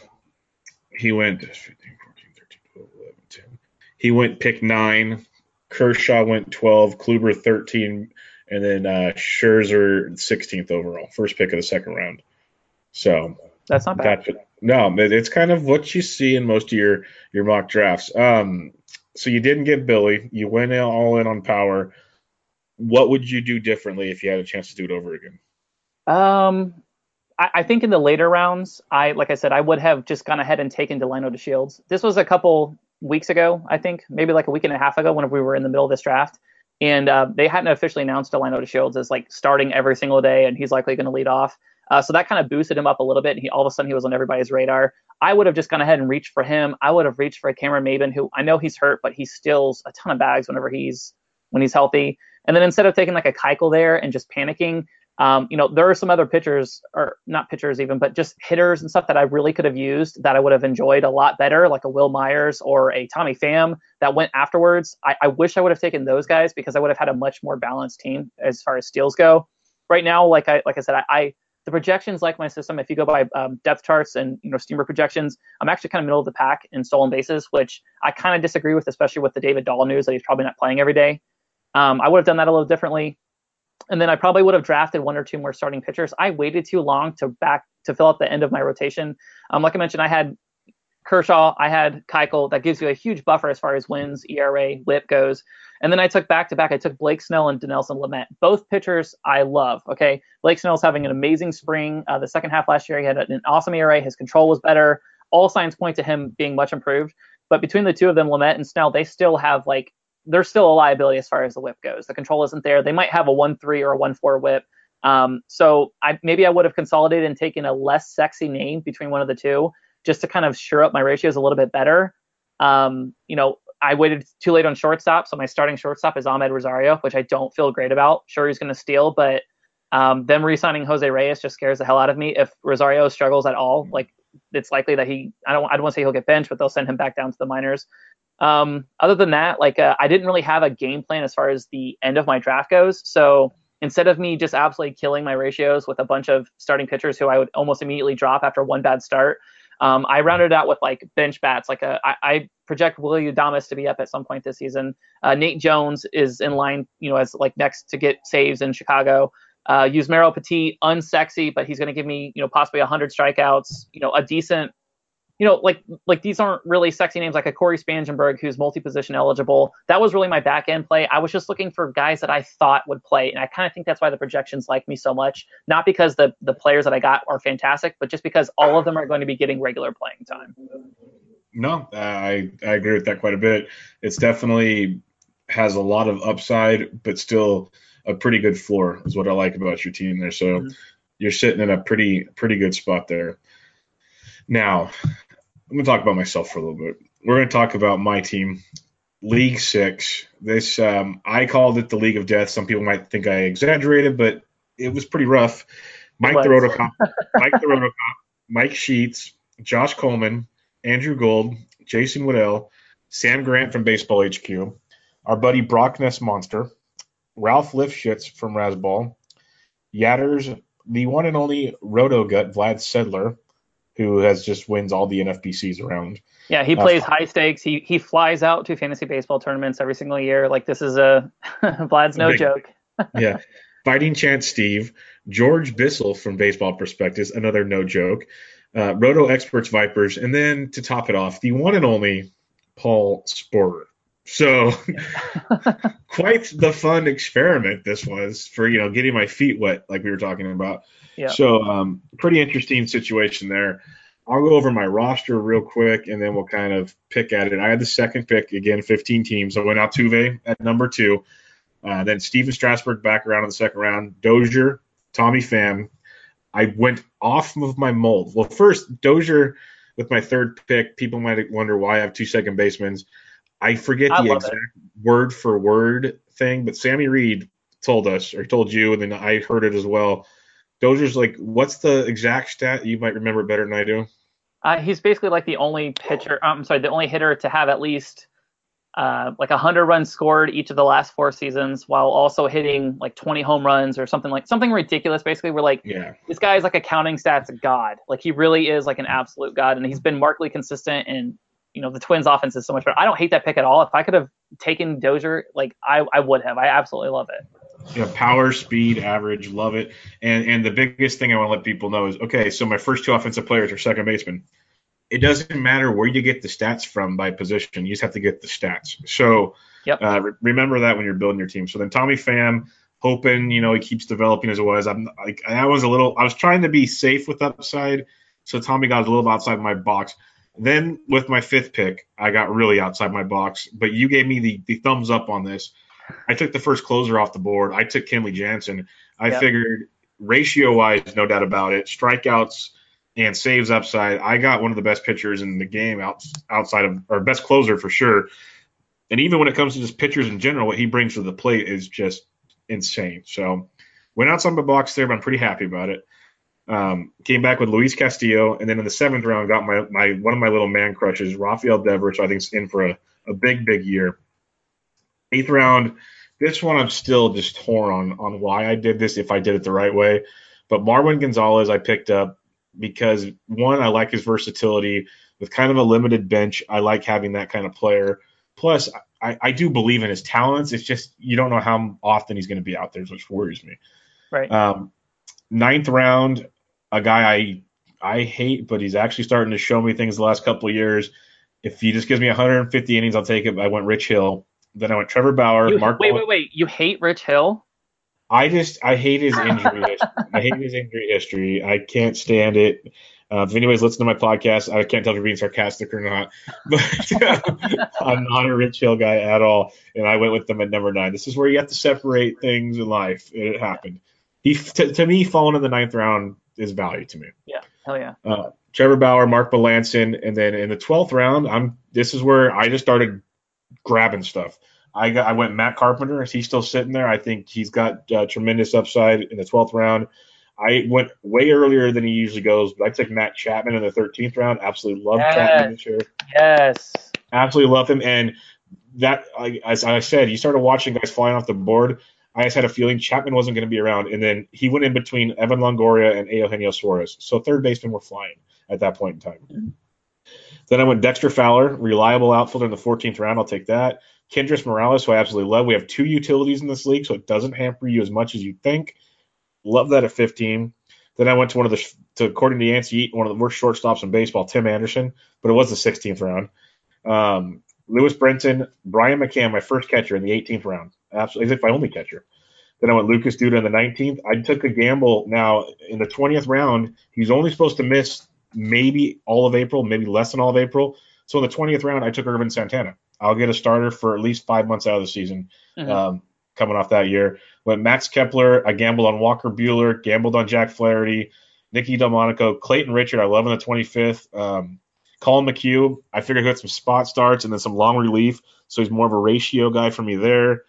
He went 15, 14, 13, 12, 11, 10. He went pick nine. Kershaw went 12. Kluber 13. And then uh, Scherzer 16th overall, first pick of the second round. So that's not bad. no, it's kind of what you see in most of your your mock drafts. Um, so you didn't get Billy. You went all in on power. What would you do differently if you had a chance to do it over again? Um, I, I think in the later rounds, I like I said, I would have just gone ahead and taken Delino DeShields. This was a couple weeks ago, I think, maybe like a week and a half ago, when we were in the middle of this draft, and uh, they hadn't officially announced Delino DeShields as like starting every single day, and he's likely going to lead off. Uh, so that kind of boosted him up a little bit. And he all of a sudden he was on everybody's radar. I would have just gone ahead and reached for him. I would have reached for Cameron Maybin, who I know he's hurt, but he steals a ton of bags whenever he's when he's healthy. And then instead of taking like a Keuchel there and just panicking, um, you know, there are some other pitchers, or not pitchers even, but just hitters and stuff that I really could have used that I would have enjoyed a lot better, like a Wil Myers or a Tommy Pham that went afterwards. I, I wish I would have taken those guys because I would have had a much more balanced team as far as steals go. Right now, like I like I said, I, I the projections like my system if you go by um, depth charts and you know steamer projections i'm actually kind of middle of the pack in stolen bases which i kind of disagree with especially with the david dahl news that he's probably not playing every day um, i would have done that a little differently and then i probably would have drafted one or two more starting pitchers i waited too long to back to fill out the end of my rotation um, like i mentioned i had kershaw i had keuchel that gives you a huge buffer as far as wins era whip goes and then I took back to back. I took Blake Snell and Dinelson Lamet. Both pitchers I love. Okay, Blake Snell's having an amazing spring. Uh, the second half last year, he had an awesome ERA. His control was better. All signs point to him being much improved. But between the two of them, Lamet and Snell, they still have like they're still a liability as far as the whip goes. The control isn't there. They might have a one three or a one four whip. Um, so I maybe I would have consolidated and taken a less sexy name between one of the two just to kind of sure up my ratios a little bit better. Um, you know, I waited too late on shortstop, so my starting shortstop is Amed Rosario, which I don't feel great about. Sure, he's going to steal, but um, them re-signing Jose Reyes just scares the hell out of me. If Rosario struggles at all, like it's likely that he, I don't, I don't want to say he'll get benched, but they'll send him back down to the minors. Um, other than that, like uh, I didn't really have a game plan as far as the end of my draft goes. So instead of me just absolutely killing my ratios with a bunch of starting pitchers who I would almost immediately drop after one bad start, um, I rounded out with like bench bats. Like a, I, I project Willy Adames to be up at some point this season. Uh, Nate Jones is in line, you know, as like next to get saves in Chicago. Uh, Yusmeiro Petit, unsexy, but he's going to give me, you know, possibly 100 strikeouts. You know, a decent, you know, like like these aren't really sexy names like a Cory Spangenberg who's multi-position eligible. That was really my back end play. I was just looking for guys that I thought would play, and I kind of think that's why the projections like me so much. Not because the the players that I got are fantastic, but just because all of them are going to be getting regular playing time. No, I I agree with that quite a bit. It's definitely has a lot of upside, but still a pretty good floor is what I like about your team there. So mm-hmm. you're sitting in a pretty pretty good spot there. Now, I'm gonna talk about myself for a little bit. We're gonna talk about my team, League Six. This um, I called it the League of Death. Some people might think I exaggerated, but it was pretty rough. Mike the Rotocop, Mike the Rotocop, Mike Sheets, Josh Coleman, Andrew Gold, Jason Woodell, Sam Grant from Baseball HQ, our buddy Brock Ness Monster, Ralph Lifshitz from Razzball, Yatters, the one and only Roto Gut Vlad Sedler, who has just wins all the NFBCs around. Yeah, he plays uh, high stakes. He he flies out to fantasy baseball tournaments every single year. Like this is a Vlad's no big, joke. yeah. Fighting Chance Steve, George Bissell from Baseball Prospectus, another no joke. Uh, Roto Experts Vipers, and then to top it off, the one and only Paul Sporer. So quite the fun experiment this was for you know getting my feet wet like we were talking about. Yeah. So um, pretty interesting situation there. I'll go over my roster real quick and then we'll kind of pick at it. I had the second pick again, 15 teams. I went Altuve at number two. Uh, then Stephen Strasburg back around in the second round. Dozier, Tommy Pham. I went off of my mold. Well, first Dozier with my third pick. People might wonder why I have two second basemen. I forget I the exact it. word for word thing, but Sammy Reed told us or told you, and then I heard it as well. Dozier's like, what's the exact stat? You might remember it better than I do. Uh, he's basically like the only pitcher. I'm sorry, the only hitter to have at least uh, like 100 runs scored each of the last four seasons, while also hitting like 20 home runs or something like something ridiculous. Basically, we're like, Yeah. this guy is like a counting stats god. Like he really is like an absolute god, and he's been markedly consistent. And you know the Twins' offense is so much better. I don't hate that pick at all. If I could have taken Dozier, like I, I would have. I absolutely love it. Yeah, power, speed, average, love it. And and the biggest thing I want to let people know is okay, so my first two offensive players are second baseman. It doesn't matter where you get the stats from by position, you just have to get the stats. So Yep. uh, re- remember that when you're building your team. So then Tommy Pham, hoping you know he keeps developing as it was. I'm like I was a little I was trying to be safe with upside, so Tommy got a little outside my box. Then with my fifth pick, I got really outside my box. But you gave me the, the thumbs up on this. I took the first closer off the board. I took Kenley Jansen. I Yep. figured ratio wise, no doubt about it, strikeouts and saves upside. I got one of the best pitchers in the game out, outside of, or best closer for sure. And even when it comes to just pitchers in general, what he brings to the plate is just insane. So went outside my box there, but I'm pretty happy about it. Um, came back with Luis Castillo, and then in the seventh round, got my, my one of my little man crushes, Rafael Devers. I think is in for a, a big, big year. Eighth round, this one I'm still just torn on on why I did this, if I did it the right way. But Marwin Gonzalez, I picked up because one, I like his versatility with kind of a limited bench. I like having that kind of player. Plus, I, I do believe in his talents. It's just you don't know how often he's going to be out there, which worries me. Right. Um, ninth round, a guy I I hate, but he's actually starting to show me things the last couple of years. If he just gives me 150 innings, I'll take it. I went Rich Hill. Then I went Trevor Bauer. You- Mark. wait, wait, wait. You hate Rich Hill? I just I hate his injury. history. I hate his injury history. I can't stand it. Uh, if anybody's listening to my podcast, I can't tell if you're being sarcastic or not, but uh, I'm not a Rich Hill guy at all, and I went with them at number nine. This is where you have to separate things in life. It happened. He to, to me, falling in the ninth round is value to me. Yeah, hell yeah. Uh, Trevor Bauer, Mark Melancon, and then in the twelfth round, I'm. This is where I just started grabbing stuff. I got, I went Matt Carpenter. Is he still sitting there? I think he's got uh, tremendous upside in the twelfth round. I went way earlier than he usually goes, but I took Matt Chapman in the thirteenth round. Absolutely love Yes. Chapman this year. Yes. Absolutely love him. And that, I- as I said, you started watching guys flying off the board. I just had a feeling Chapman wasn't going to be around, and then he went in between Evan Longoria and Eugenio Suarez. So third basemen were flying at that point in time. Then I went Dexter Fowler, reliable outfielder in the 14th round. I'll take that. Kendrys Morales, who I absolutely love. We have two utilities in this league, so it doesn't hamper you as much as you think. Love that at 15. Then I went to one of the, to, according to Yancey Eaton, one of the worst shortstops in baseball, Tim Anderson, but it was the 16th round. Um, Lewis Brinson, Brian McCann, my first catcher in the 18th round. Absolutely, as if my only catcher. Then I went Lucas Duda in the 19th. I took a gamble. Now in the 20th round, he's only supposed to miss maybe all of April, maybe less than all of April. So in the 20th round, I took Ervin Santana. I'll get a starter for at least five months out of the season. Mhm. Um, coming off that year, went Max Kepler. I gambled on Walker Buehler, gambled on Jack Flaherty, Nicky Delmonico, Clayton Richard. I love in the 25th. Um, Collin McHugh. I figured he had some spot starts and then some long relief, so he's more of a ratio guy for me there.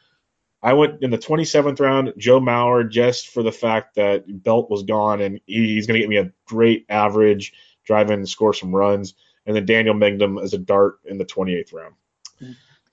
I went in the 27th round, Joe Mauer, just for the fact that Belt was gone and he- he's going to get me a great average, drive in score some runs. And then Daniel Mengden as a dart in the 28th round.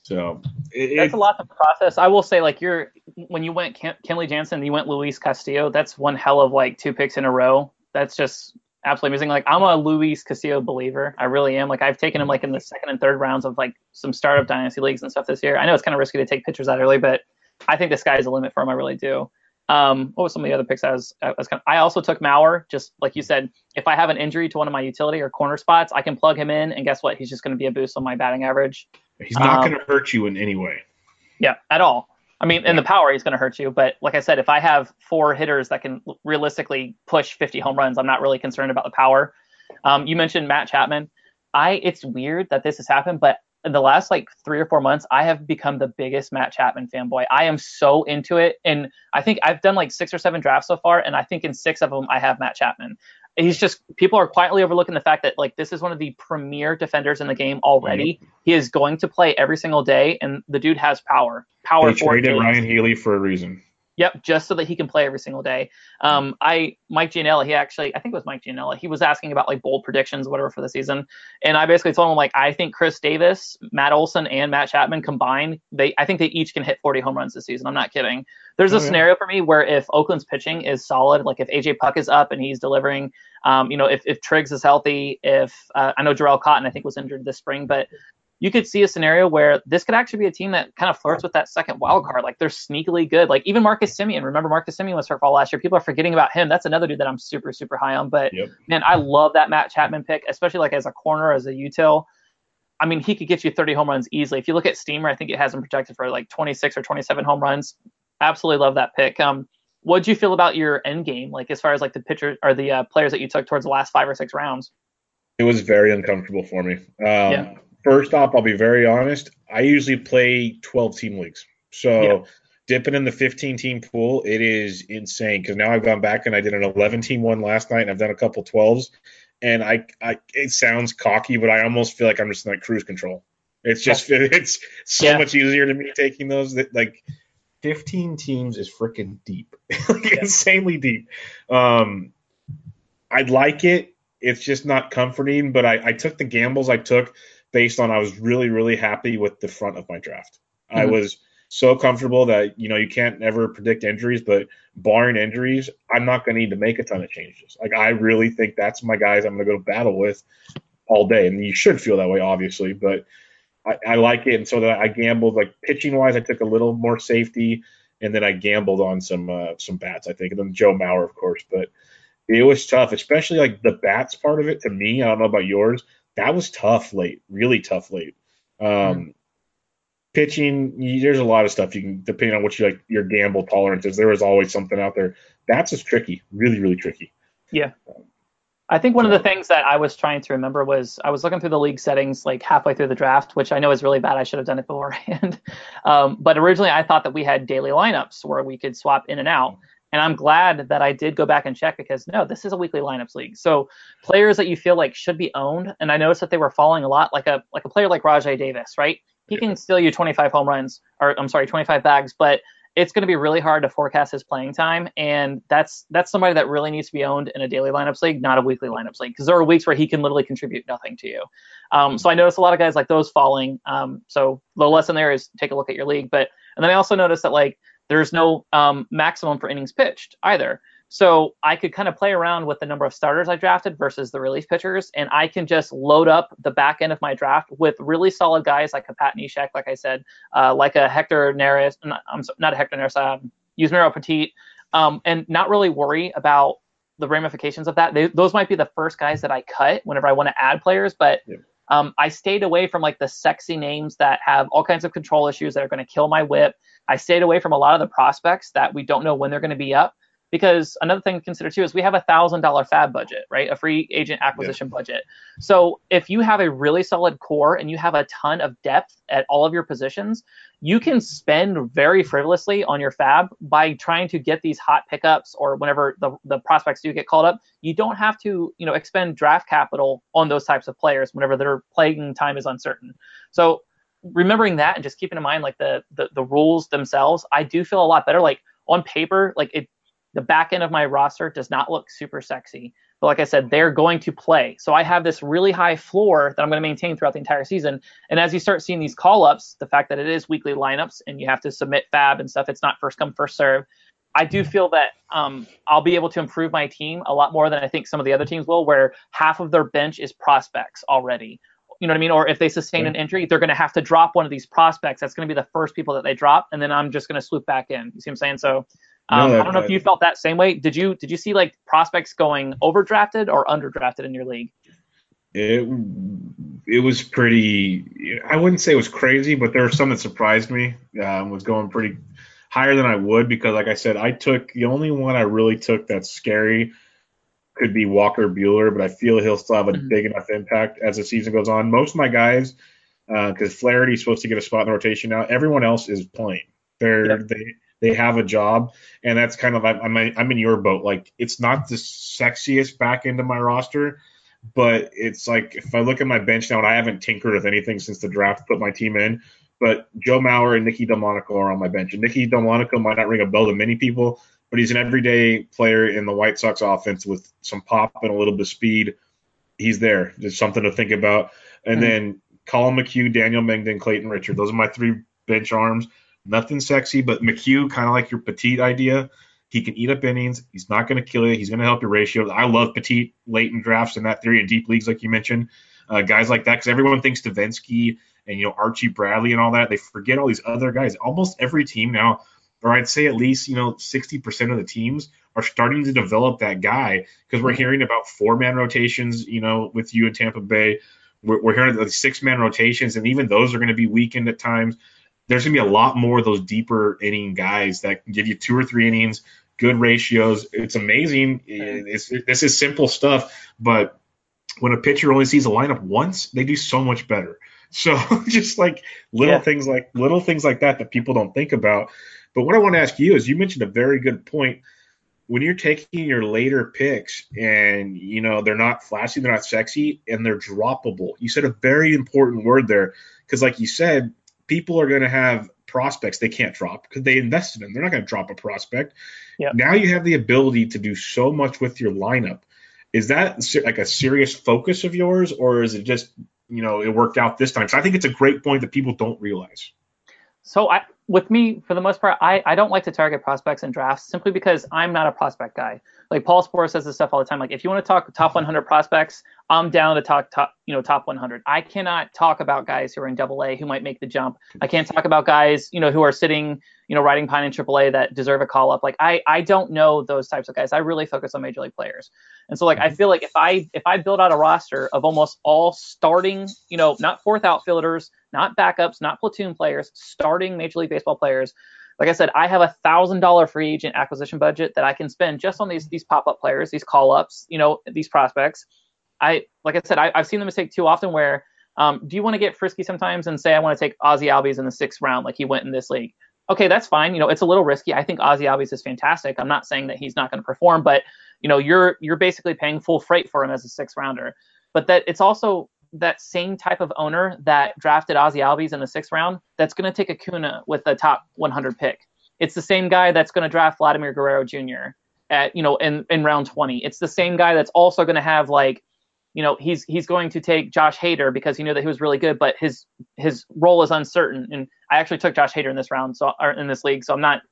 So it, That's a lot to process. I will say, like, you're when you went Ken, Kenley Jansen, you went Luis Castillo. That's one hell of like two picks in a row. That's just absolutely amazing. Like, I'm a Luis Castillo believer. I really am. Like, I've taken him like in the second and third rounds of like some startup dynasty leagues and stuff this year. I know it's kind of risky to take pitchers that early, but I think the sky is the limit for him. I really do. Um, what was some of the other picks I was, I was kind of, I also took Mauer, just like you said, if I have an injury to one of my utility or corner spots, I can plug him in and guess what? He's just going to be a boost on my batting average. he's not um, going to hurt you in any way. Yeah, at all. I mean, in the power, he's going to hurt you. But like I said, if I have four hitters that can realistically push 50 home runs, I'm not really concerned about the power. Um, you mentioned Matt Chapman. I it's weird that this has happened, but the last like three or four months, I have become the biggest Matt Chapman fanboy. I am so into it, and I think I've done like six or seven drafts so far, and I think in six of them I have Matt Chapman. He's just people are quietly overlooking the fact that like this is one of the premier defenders in the game already. He is going to play every single day, and the dude has power. Power They traded. Ryan Healy for a reason. Yep, just so that he can play every single day. Um, I Mike Gianella, he actually, I think it was Mike Gianella. He was asking about like bold predictions, whatever, for the season, and I basically told him like I think Chris Davis, Matt Olson, and Matt Chapman combined, they I think they each can hit 40 home runs this season. I'm not kidding. There's a oh, yeah. scenario for me where if Oakland's pitching is solid, like if AJ Puk is up and he's delivering, um, you know, if if Triggs is healthy, if uh, I know Jharel Cotton I think was injured this spring, but you could see a scenario where this could actually be a team that kind of flirts with that second wild card. Like they're sneakily good. Like even Marcus Semien. Remember Marcus Semien was hurt fall last year. People are forgetting about him. That's another dude that I'm super super high on. But yep. man, I love that Matt Chapman pick, especially like as a corner as a util. I mean, he could get you 30 home runs easily. If you look at Steamer, I think it has him projected for like 26 or 27 home runs. Absolutely love that pick. Um, what do you feel about your end game, like as far as like the pitcher or the uh, players that you took towards the last five or six rounds? It was very uncomfortable for me. Um, yeah first off, I'll be very honest. I usually play 12 team leagues. So yeah. dipping in the 15 team pool, it is insane because now I've gone back and I did an 11 team one last night and I've done a couple 12s. And I, I, it sounds cocky, but I almost feel like I'm just in like cruise control. It's just, it's so yeah. much easier to me taking those that like 15 teams is freaking deep, like yeah. insanely deep. Um, I'd like it. It's just not comforting, but I, I took the gambles I took based on I was really, really happy with the front of my draft. Mm-hmm. I was so comfortable that, you know, you can't ever predict injuries, but barring injuries, I'm not going to need to make a ton of changes. Like, I really think that's my guys I'm going to go to battle with all day. And you should feel that way, obviously, but I, I like it. And so that I gambled, like pitching wise, I took a little more safety. And then I gambled on some uh, some bats, I think, and then Joe Mauer, of course. But it was tough, especially like the bats part of it. To me, I don't know about yours that was tough late, really tough late. Um, mm Pitching, there's a lot of stuff you can, depending on what you like, your gamble tolerance is. There is always something out there. That's just tricky, really, really tricky. Yeah. I think one of the things that I was trying to remember was I was looking through the league settings like halfway through the draft, which I know is really bad. I should have done it beforehand. um, but originally, I thought that we had daily lineups where we could swap in and out. And I'm glad that I did go back and check because no, this is a weekly lineups league. So players that you feel like should be owned, and I noticed that they were falling a lot, like a like a player like Rajai Davis, right? He can steal you 25 home runs, or I'm sorry, 25 bags, but it's going to be really hard to forecast his playing time, and that's that's somebody that really needs to be owned in a daily lineups league, not a weekly lineups league, because there are weeks where he can literally contribute nothing to you. Um, so I noticed a lot of guys like those falling. Um, so the lesson there is take a look at your league, but and then I also noticed that like there's no um, maximum for innings pitched either. So I could kind of play around with the number of starters I drafted versus the relief pitchers, and I can just load up the back end of my draft with really solid guys like a Pat Neshek, like I said, uh, like a Hector Neris, not, I'm sorry, not a Hector Neris, um, Yusmeiro Petit, um, and not really worry about the ramifications of that. They, those might be the first guys that I cut whenever I want to add players, but yeah. Um, I stayed away from like the sexy names that have all kinds of control issues that are going to kill my whip. I stayed away from a lot of the prospects that we don't know when they're going to be up because another thing to consider too is we have a thousand dollar fab budget, right? A free agent acquisition yeah. budget. So if you have a really solid core and you have a ton of depth at all of your positions, you can spend very frivolously on your fab by trying to get these hot pickups or whenever the, the prospects do get called up. You don't have to, you know, expend draft capital on those types of players whenever their playing time is uncertain. So remembering that and just keeping in mind like the, the the rules themselves, I do feel a lot better. Like on paper, like it the back end of my roster does not look super sexy. But like I said, they're going to play. So I have this really high floor that I'm going to maintain throughout the entire season. And as you start seeing these call ups, the fact that it is weekly lineups and you have to submit fab and stuff, it's not first come, first serve. I do feel that um, I'll be able to improve my team a lot more than I think some of the other teams will, where half of their bench is prospects already, you know what I mean? Or if they sustain an injury, they're going to have to drop one of these prospects. That's going to be the first people that they drop, and then I'm just going to swoop back in. You see what I'm saying? So um, no, I don't know if you felt that same way. Did you did you see like prospects going overdrafted or underdrafted in your league? It it was pretty. I wouldn't say it was crazy, but there were some that surprised me. Um, was going pretty higher than I would because, like I said, I took the only one I really took that's scary could be Walker Buehler, but I feel he'll still have a mm-hmm. big enough impact as the season goes on. Most of my guys, because uh, Flaherty's supposed to get a spot in the rotation now, everyone else is playing. They're yep. they they have a job, and that's kind of I'm I'm in your boat. Like it's not the sexiest back end of my roster, but it's like if I look at my bench now and I haven't tinkered with anything since the draft, put my team in. but Joe Mauer and Nicky Delmonico are on my bench. And Nicky Delmonico might not ring a bell to many people, but he's an everyday player in the White Sox offense with some pop and a little bit of speed. He's there. There's something to think about. And mm-hmm. then Collin McHugh, Daniel Mengden, Clayton Richard. Those are my three bench arms. Nothing sexy, but McHugh, kind of like your Petit idea. He can eat up innings. He's not going to kill you. He's going to help your ratio. I love Petit late in drafts in that theory in deep leagues, like you mentioned. Uh, guys like that, because everyone thinks Devenski and you know Archie Bradley and all that. They forget all these other guys. Almost every team now, or I'd say at least you know 60% of the teams are starting to develop that guy because we're hearing about four man rotations. You know, with you in Tampa Bay, we're, we're hearing the six man rotations, and even those are going to be weakened at times there's going to be a lot more of those deeper inning guys that can give you two or three innings, good ratios. It's amazing. It's, this is simple stuff, but when a pitcher only sees a lineup once, they do so much better. So just like little yeah. things like little things like that that people don't think about. But what I want to ask you is, you mentioned a very good point. When you're taking your later picks and you know they're not flashy, they're not sexy, and they're droppable. You said a very important word there because, like you said, people are going to have prospects they can't drop because they invested in. Them. They're not going to drop a prospect. Yep. Now you have the ability to do so much with your lineup. Is that like a serious focus of yours, or is it just you know it worked out this time? So I think it's a great point that people don't realize. So I, with me, for the most part, I, I don't like to target prospects in drafts simply because I'm not a prospect guy. Like Paul Sporer says this stuff all the time. Like if you want to talk top 100 prospects, I'm down to talk top, you know, top 100. I cannot talk about guys who are in Double A who might make the jump. I can't talk about guys, you know, who are sitting, you know, riding pine in Triple A that deserve a call up. Like I I don't know those types of guys. I really focus on major league players. And so like I mm-hmm. feel like if I if I build out a roster of almost all starting, you know, not fourth outfielders, not backups, not platoon players, starting Major League Baseball players. Like I said, I have a thousand dollar free agent acquisition budget that I can spend just on these these pop up players, these call ups, you know, these prospects. I like I said, I, have seen the mistake too often where um, do you want to get frisky sometimes and say I want to take Ozzie Albies in the sixth round like he went in this league? Okay, that's fine. You know, it's a little risky. I think Ozzie Albies is fantastic. I'm not saying that he's not going to perform, but you know, you're you're basically paying full freight for him as a sixth rounder. But that it's also that same type of owner that drafted Ozzie Albies in the sixth round that's going to take Acuna with a top 100 pick. It's the same guy that's going to draft Vladimir Guerrero Jr. at you know in in round 20. It's the same guy that's also going to have like you know he's he's going to take Josh Hader because he knew that he was really good, but his his role is uncertain. And I actually took Josh Hader in this round, so or in this league, so I'm not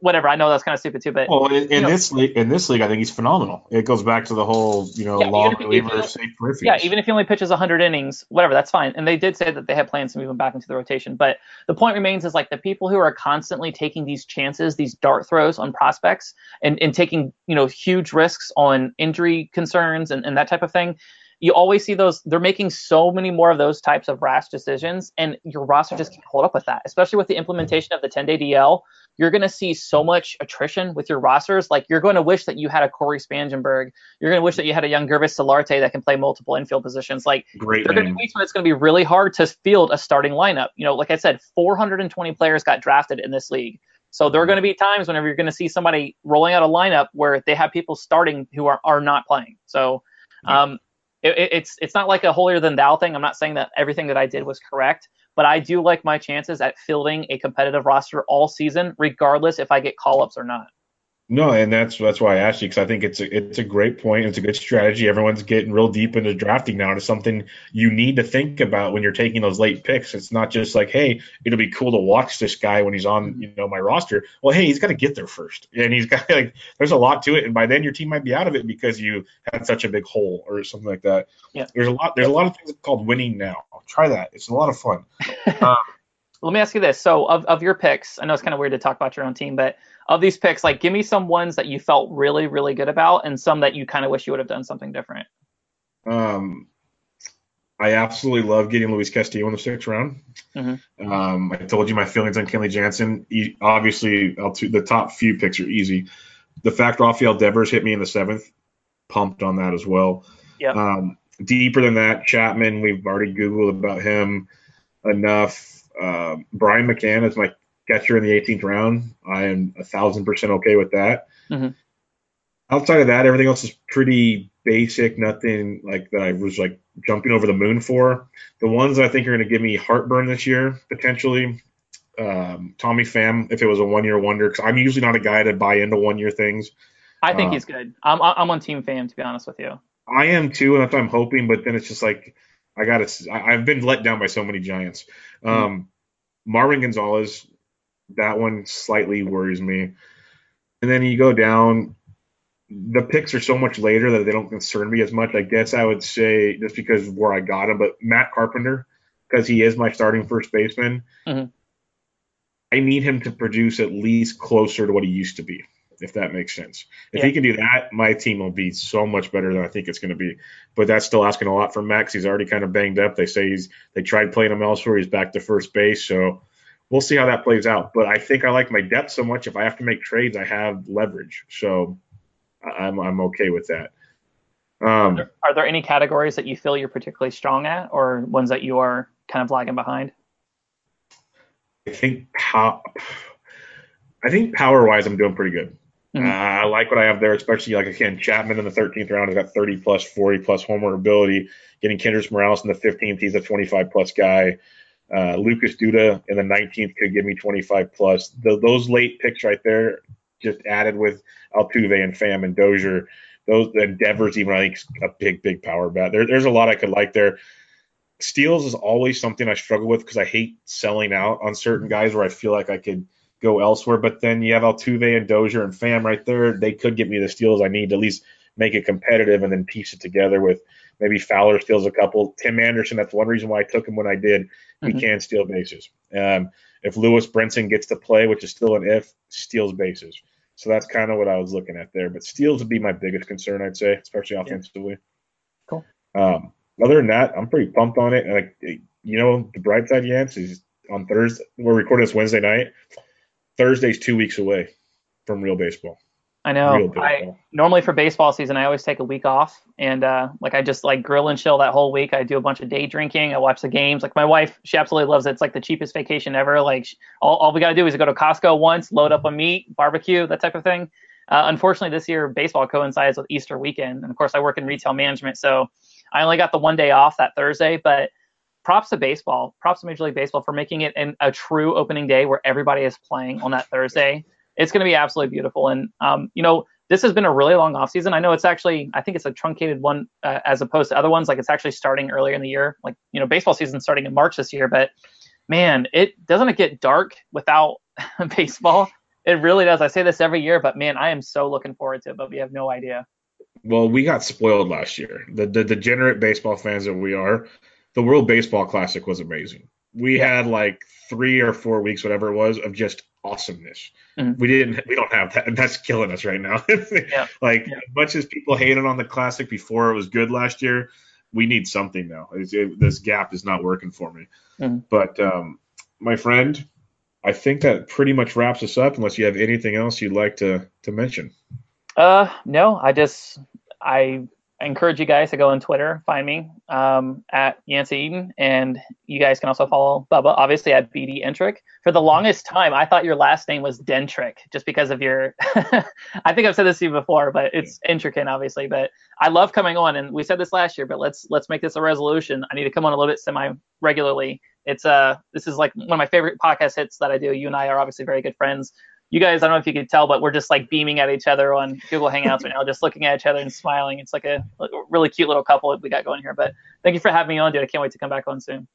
whatever. I know that's kind of stupid too, but well, in, in this league, in this league, I think he's phenomenal. It goes back to the whole, you know, yeah, long reliever, safe. Yeah, even if he only pitches 100 innings, whatever, that's fine. And they did say that they had plans to move him back into the rotation. But the point remains is like the people who are constantly taking these chances, these dart throws on prospects, and and taking you know huge risks on injury concerns and, and that type of thing you always see those they're making so many more of those types of rash decisions and your roster just can't hold up with that especially with the implementation of the 10 day dl you're going to see so much attrition with your rosters. Like you're going to wish that you had a Cory Spangenberg. You're going to wish that you had a Yangervis Solarte that can play multiple infield positions. Like Great are going to be weeks when it's going to be really hard to field a starting lineup. You know like i said 420 players got drafted in this league. So there are going to be times whenever you're going to see somebody rolling out a lineup where they have people starting who are, are not playing. So um, it, it's it's not like a holier than thou thing. I'm not saying that everything that I did was correct, but I do like my chances at fielding a competitive roster all season, regardless if I get call ups or not. No, and that's that's why I asked you because I think it's a, it's a great point. It's a good strategy. Everyone's getting real deep into drafting now. It's something you need to think about when you're taking those late picks. It's not just like, hey, it'll be cool to watch this guy when he's on you know my roster. Well, hey, he's got to get there first, and he's got like there's a lot to it, and by then your team might be out of it because you had such a big hole or something like that. Yeah, there's a lot there's a lot of things called winning now. Try that. It's a lot of fun. um, let me ask you this. So of, of your picks, I know it's kind of weird to talk about your own team, but of these picks, like give me some ones that you felt really, really good about and some that you kind of wish you would have done something different. Um, I absolutely love getting Luis Castillo in the sixth round. Mm-hmm. Um, I told you my feelings on Kenley Jansen. He, obviously, the top few picks are easy. The fact Rafael Devers hit me in the seventh, pumped on that as well. Yeah. Um, deeper than that, Chapman, we've already Googled about him enough. Uh, Brian McCann is my catcher in the 18th round. I am a thousand percent okay with that. Mm-hmm. outside of that, everything else is pretty basic. Nothing like that I was like jumping over the moon for. The ones I think are going to give me heartburn this year potentially. Um, Tommy Pham, if it was a one year wonder, because I'm usually not a guy to buy into one year things. I think uh, he's good. I'm I'm on Team Pham to be honest with you. I am too, and that's what I'm hoping. But then it's just like I got to. I've been let down by so many Giants. Hmm. Um, mm-hmm. Marwin Gonzalez, that one slightly worries me. And then you go down. The picks are so much later that they don't concern me as much. I guess I would say just because of where I got him, but Matt Carpenter, because he is my starting first baseman, mm-hmm. I need him to produce at least closer to what he used to be if that makes sense. If yeah. he can do that, my team will be so much better than I think it's going to be. But that's still asking a lot from Max. He's already kind of banged up. They say he's they tried playing him elsewhere. He's back to first base, so we'll see how that plays out. But I think I like my depth so much. If I have to make trades, I have leverage, so I'm I'm okay with that. Um, are, there, are there any categories that you feel you're particularly strong at, or ones that you are kind of lagging behind? I think how. I think power wise, I'm doing pretty good. Mm-hmm. Uh, I like what I have there, especially like again Chapman in the 13th round has got 30 plus, 40 plus homer ability. Getting Kendrys Morales in the 15th, he's a 25 plus guy. Uh, Lucas Duda in the 19th could give me 25 plus. The, those late picks right there, just added with Altuve and Pham and Dozier. Those endeavors, even I think a big, big power bat. There, there's a lot I could like there. Steals is always something I struggle with because I hate selling out on certain guys where I feel like I could go elsewhere. But then you have Altuve and Dozier and Pham right there. They could get me the steals I need to at least make it competitive and then piece it together with maybe Fowler steals a couple. Tim Anderson, that's one reason why I took him when I did. He mm-hmm. can steal bases. Um, if Lewis Brinson gets to play, which is still an if, steals bases. So that's kind of what I was looking at there. But steals would be my biggest concern, I'd say, especially offensively. Yeah. Cool. Um, other than that, I'm pretty pumped on it. And like, you know, the bright side, Yance, is on Thursday. We're recording this Wednesday night. Thursday's two weeks away from real baseball. I know. I normally for baseball season, I always take a week off, and uh, like I just like grill and chill that whole week. I do a bunch of day drinking. I watch the games. Like my wife, she absolutely loves it. It's like the cheapest vacation ever. Like all, all we got to do is go to Costco once, load up a meat, barbecue, that type of thing. Uh, unfortunately, this year baseball coincides with Easter weekend, and of course, I work in retail management, so I only got the one day off that Thursday. But props to baseball, props to Major League Baseball for making it an, a true opening day where everybody is playing on that Thursday. It's going to be absolutely beautiful. And, um, you know, this has been a really long off season. I know it's actually, I think it's a truncated one uh, as opposed to other ones. Like it's actually starting earlier in the year. Like, you know, baseball season starting in March this year. But man, it doesn't it get dark without baseball? It really does. I say this every year, but man, I am so looking forward to it. But we have no idea. Well, we got spoiled last year. The, the degenerate baseball fans that we are, the World Baseball Classic was amazing. We had like three or four weeks, whatever it was, of just awesomeness. Mm-hmm. We didn't, we don't have that, and that's killing us right now. yeah. Like yeah. as much as people hated on the Classic before it was good last year, we need something now. It, this gap is not working for me. Mm-hmm. But um, my friend, I think that pretty much wraps us up. Unless you have anything else you'd like to to mention. Uh, no, I just I I encourage you guys to go on Twitter, find me um, at Yancey Eden, and you guys can also follow Bubba, obviously at BD Entrick. For the longest time, I thought your last name was Dentrick, just because of your. I think I've said this to you before, but it's intricate, obviously. But I love coming on, and we said this last year, but let's let's make this a resolution. I need to come on a little bit semi regularly. It's uh, this is like one of my favorite podcast hits that I do. You and I are obviously very good friends you guys, I don't know if you could tell, but we're just like beaming at each other on Google Hangouts right now, just looking at each other and smiling. It's like a, really cute little couple that we got going here. But thank you for having me on, dude. I can't wait to come back on soon.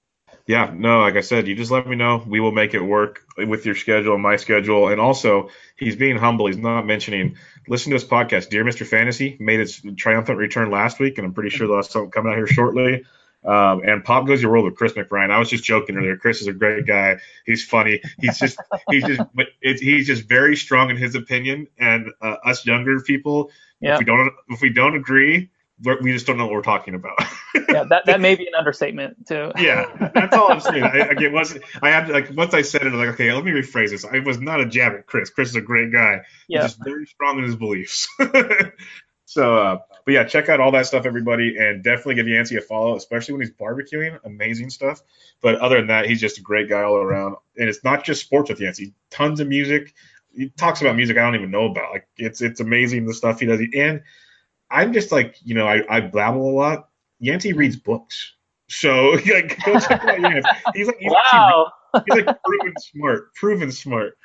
Yeah, no, like I said, you just let me know. We will make it work with your schedule and my schedule. And also, he's being humble. He's not mentioning. Listen to his podcast, Dear Mr. Fantasy, made its triumphant return last week, and I'm pretty sure they'll something coming out here shortly. Um, and Pop Goes Your World with Chris McBride. I was just joking earlier. Chris is a great guy. He's funny. He's just he's just he's just very strong in his opinion. And uh, us younger people, yeah. if we don't if we don't agree, we just don't know what we're talking about. yeah, that, that may be an understatement too. yeah, that's all I'm saying. I, again, once I had to, like once I said it, I'm like, okay, let me rephrase this. I was not a jab at Chris. Chris is a great guy. Yeah. He's just very strong in his beliefs. So, uh, but yeah, check out all that stuff, everybody, and definitely give Yancey a follow, especially when he's barbecuing. Amazing stuff. But other than that, he's just a great guy all around. And it's not just sports with Yancey. Tons of music. he talks about music I don't even know about. Like it's it's amazing the stuff he does. And I'm just like you know I, I babble a lot. Yancey reads books, so like go check out Yancey. He's like he's, wow. he's like proven smart, proven smart.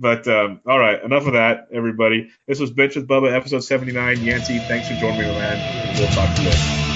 But um, all right, enough of that, everybody. This was Bench with Bubba, episode 79. Yancey, thanks for joining me, man. We'll talk to you later.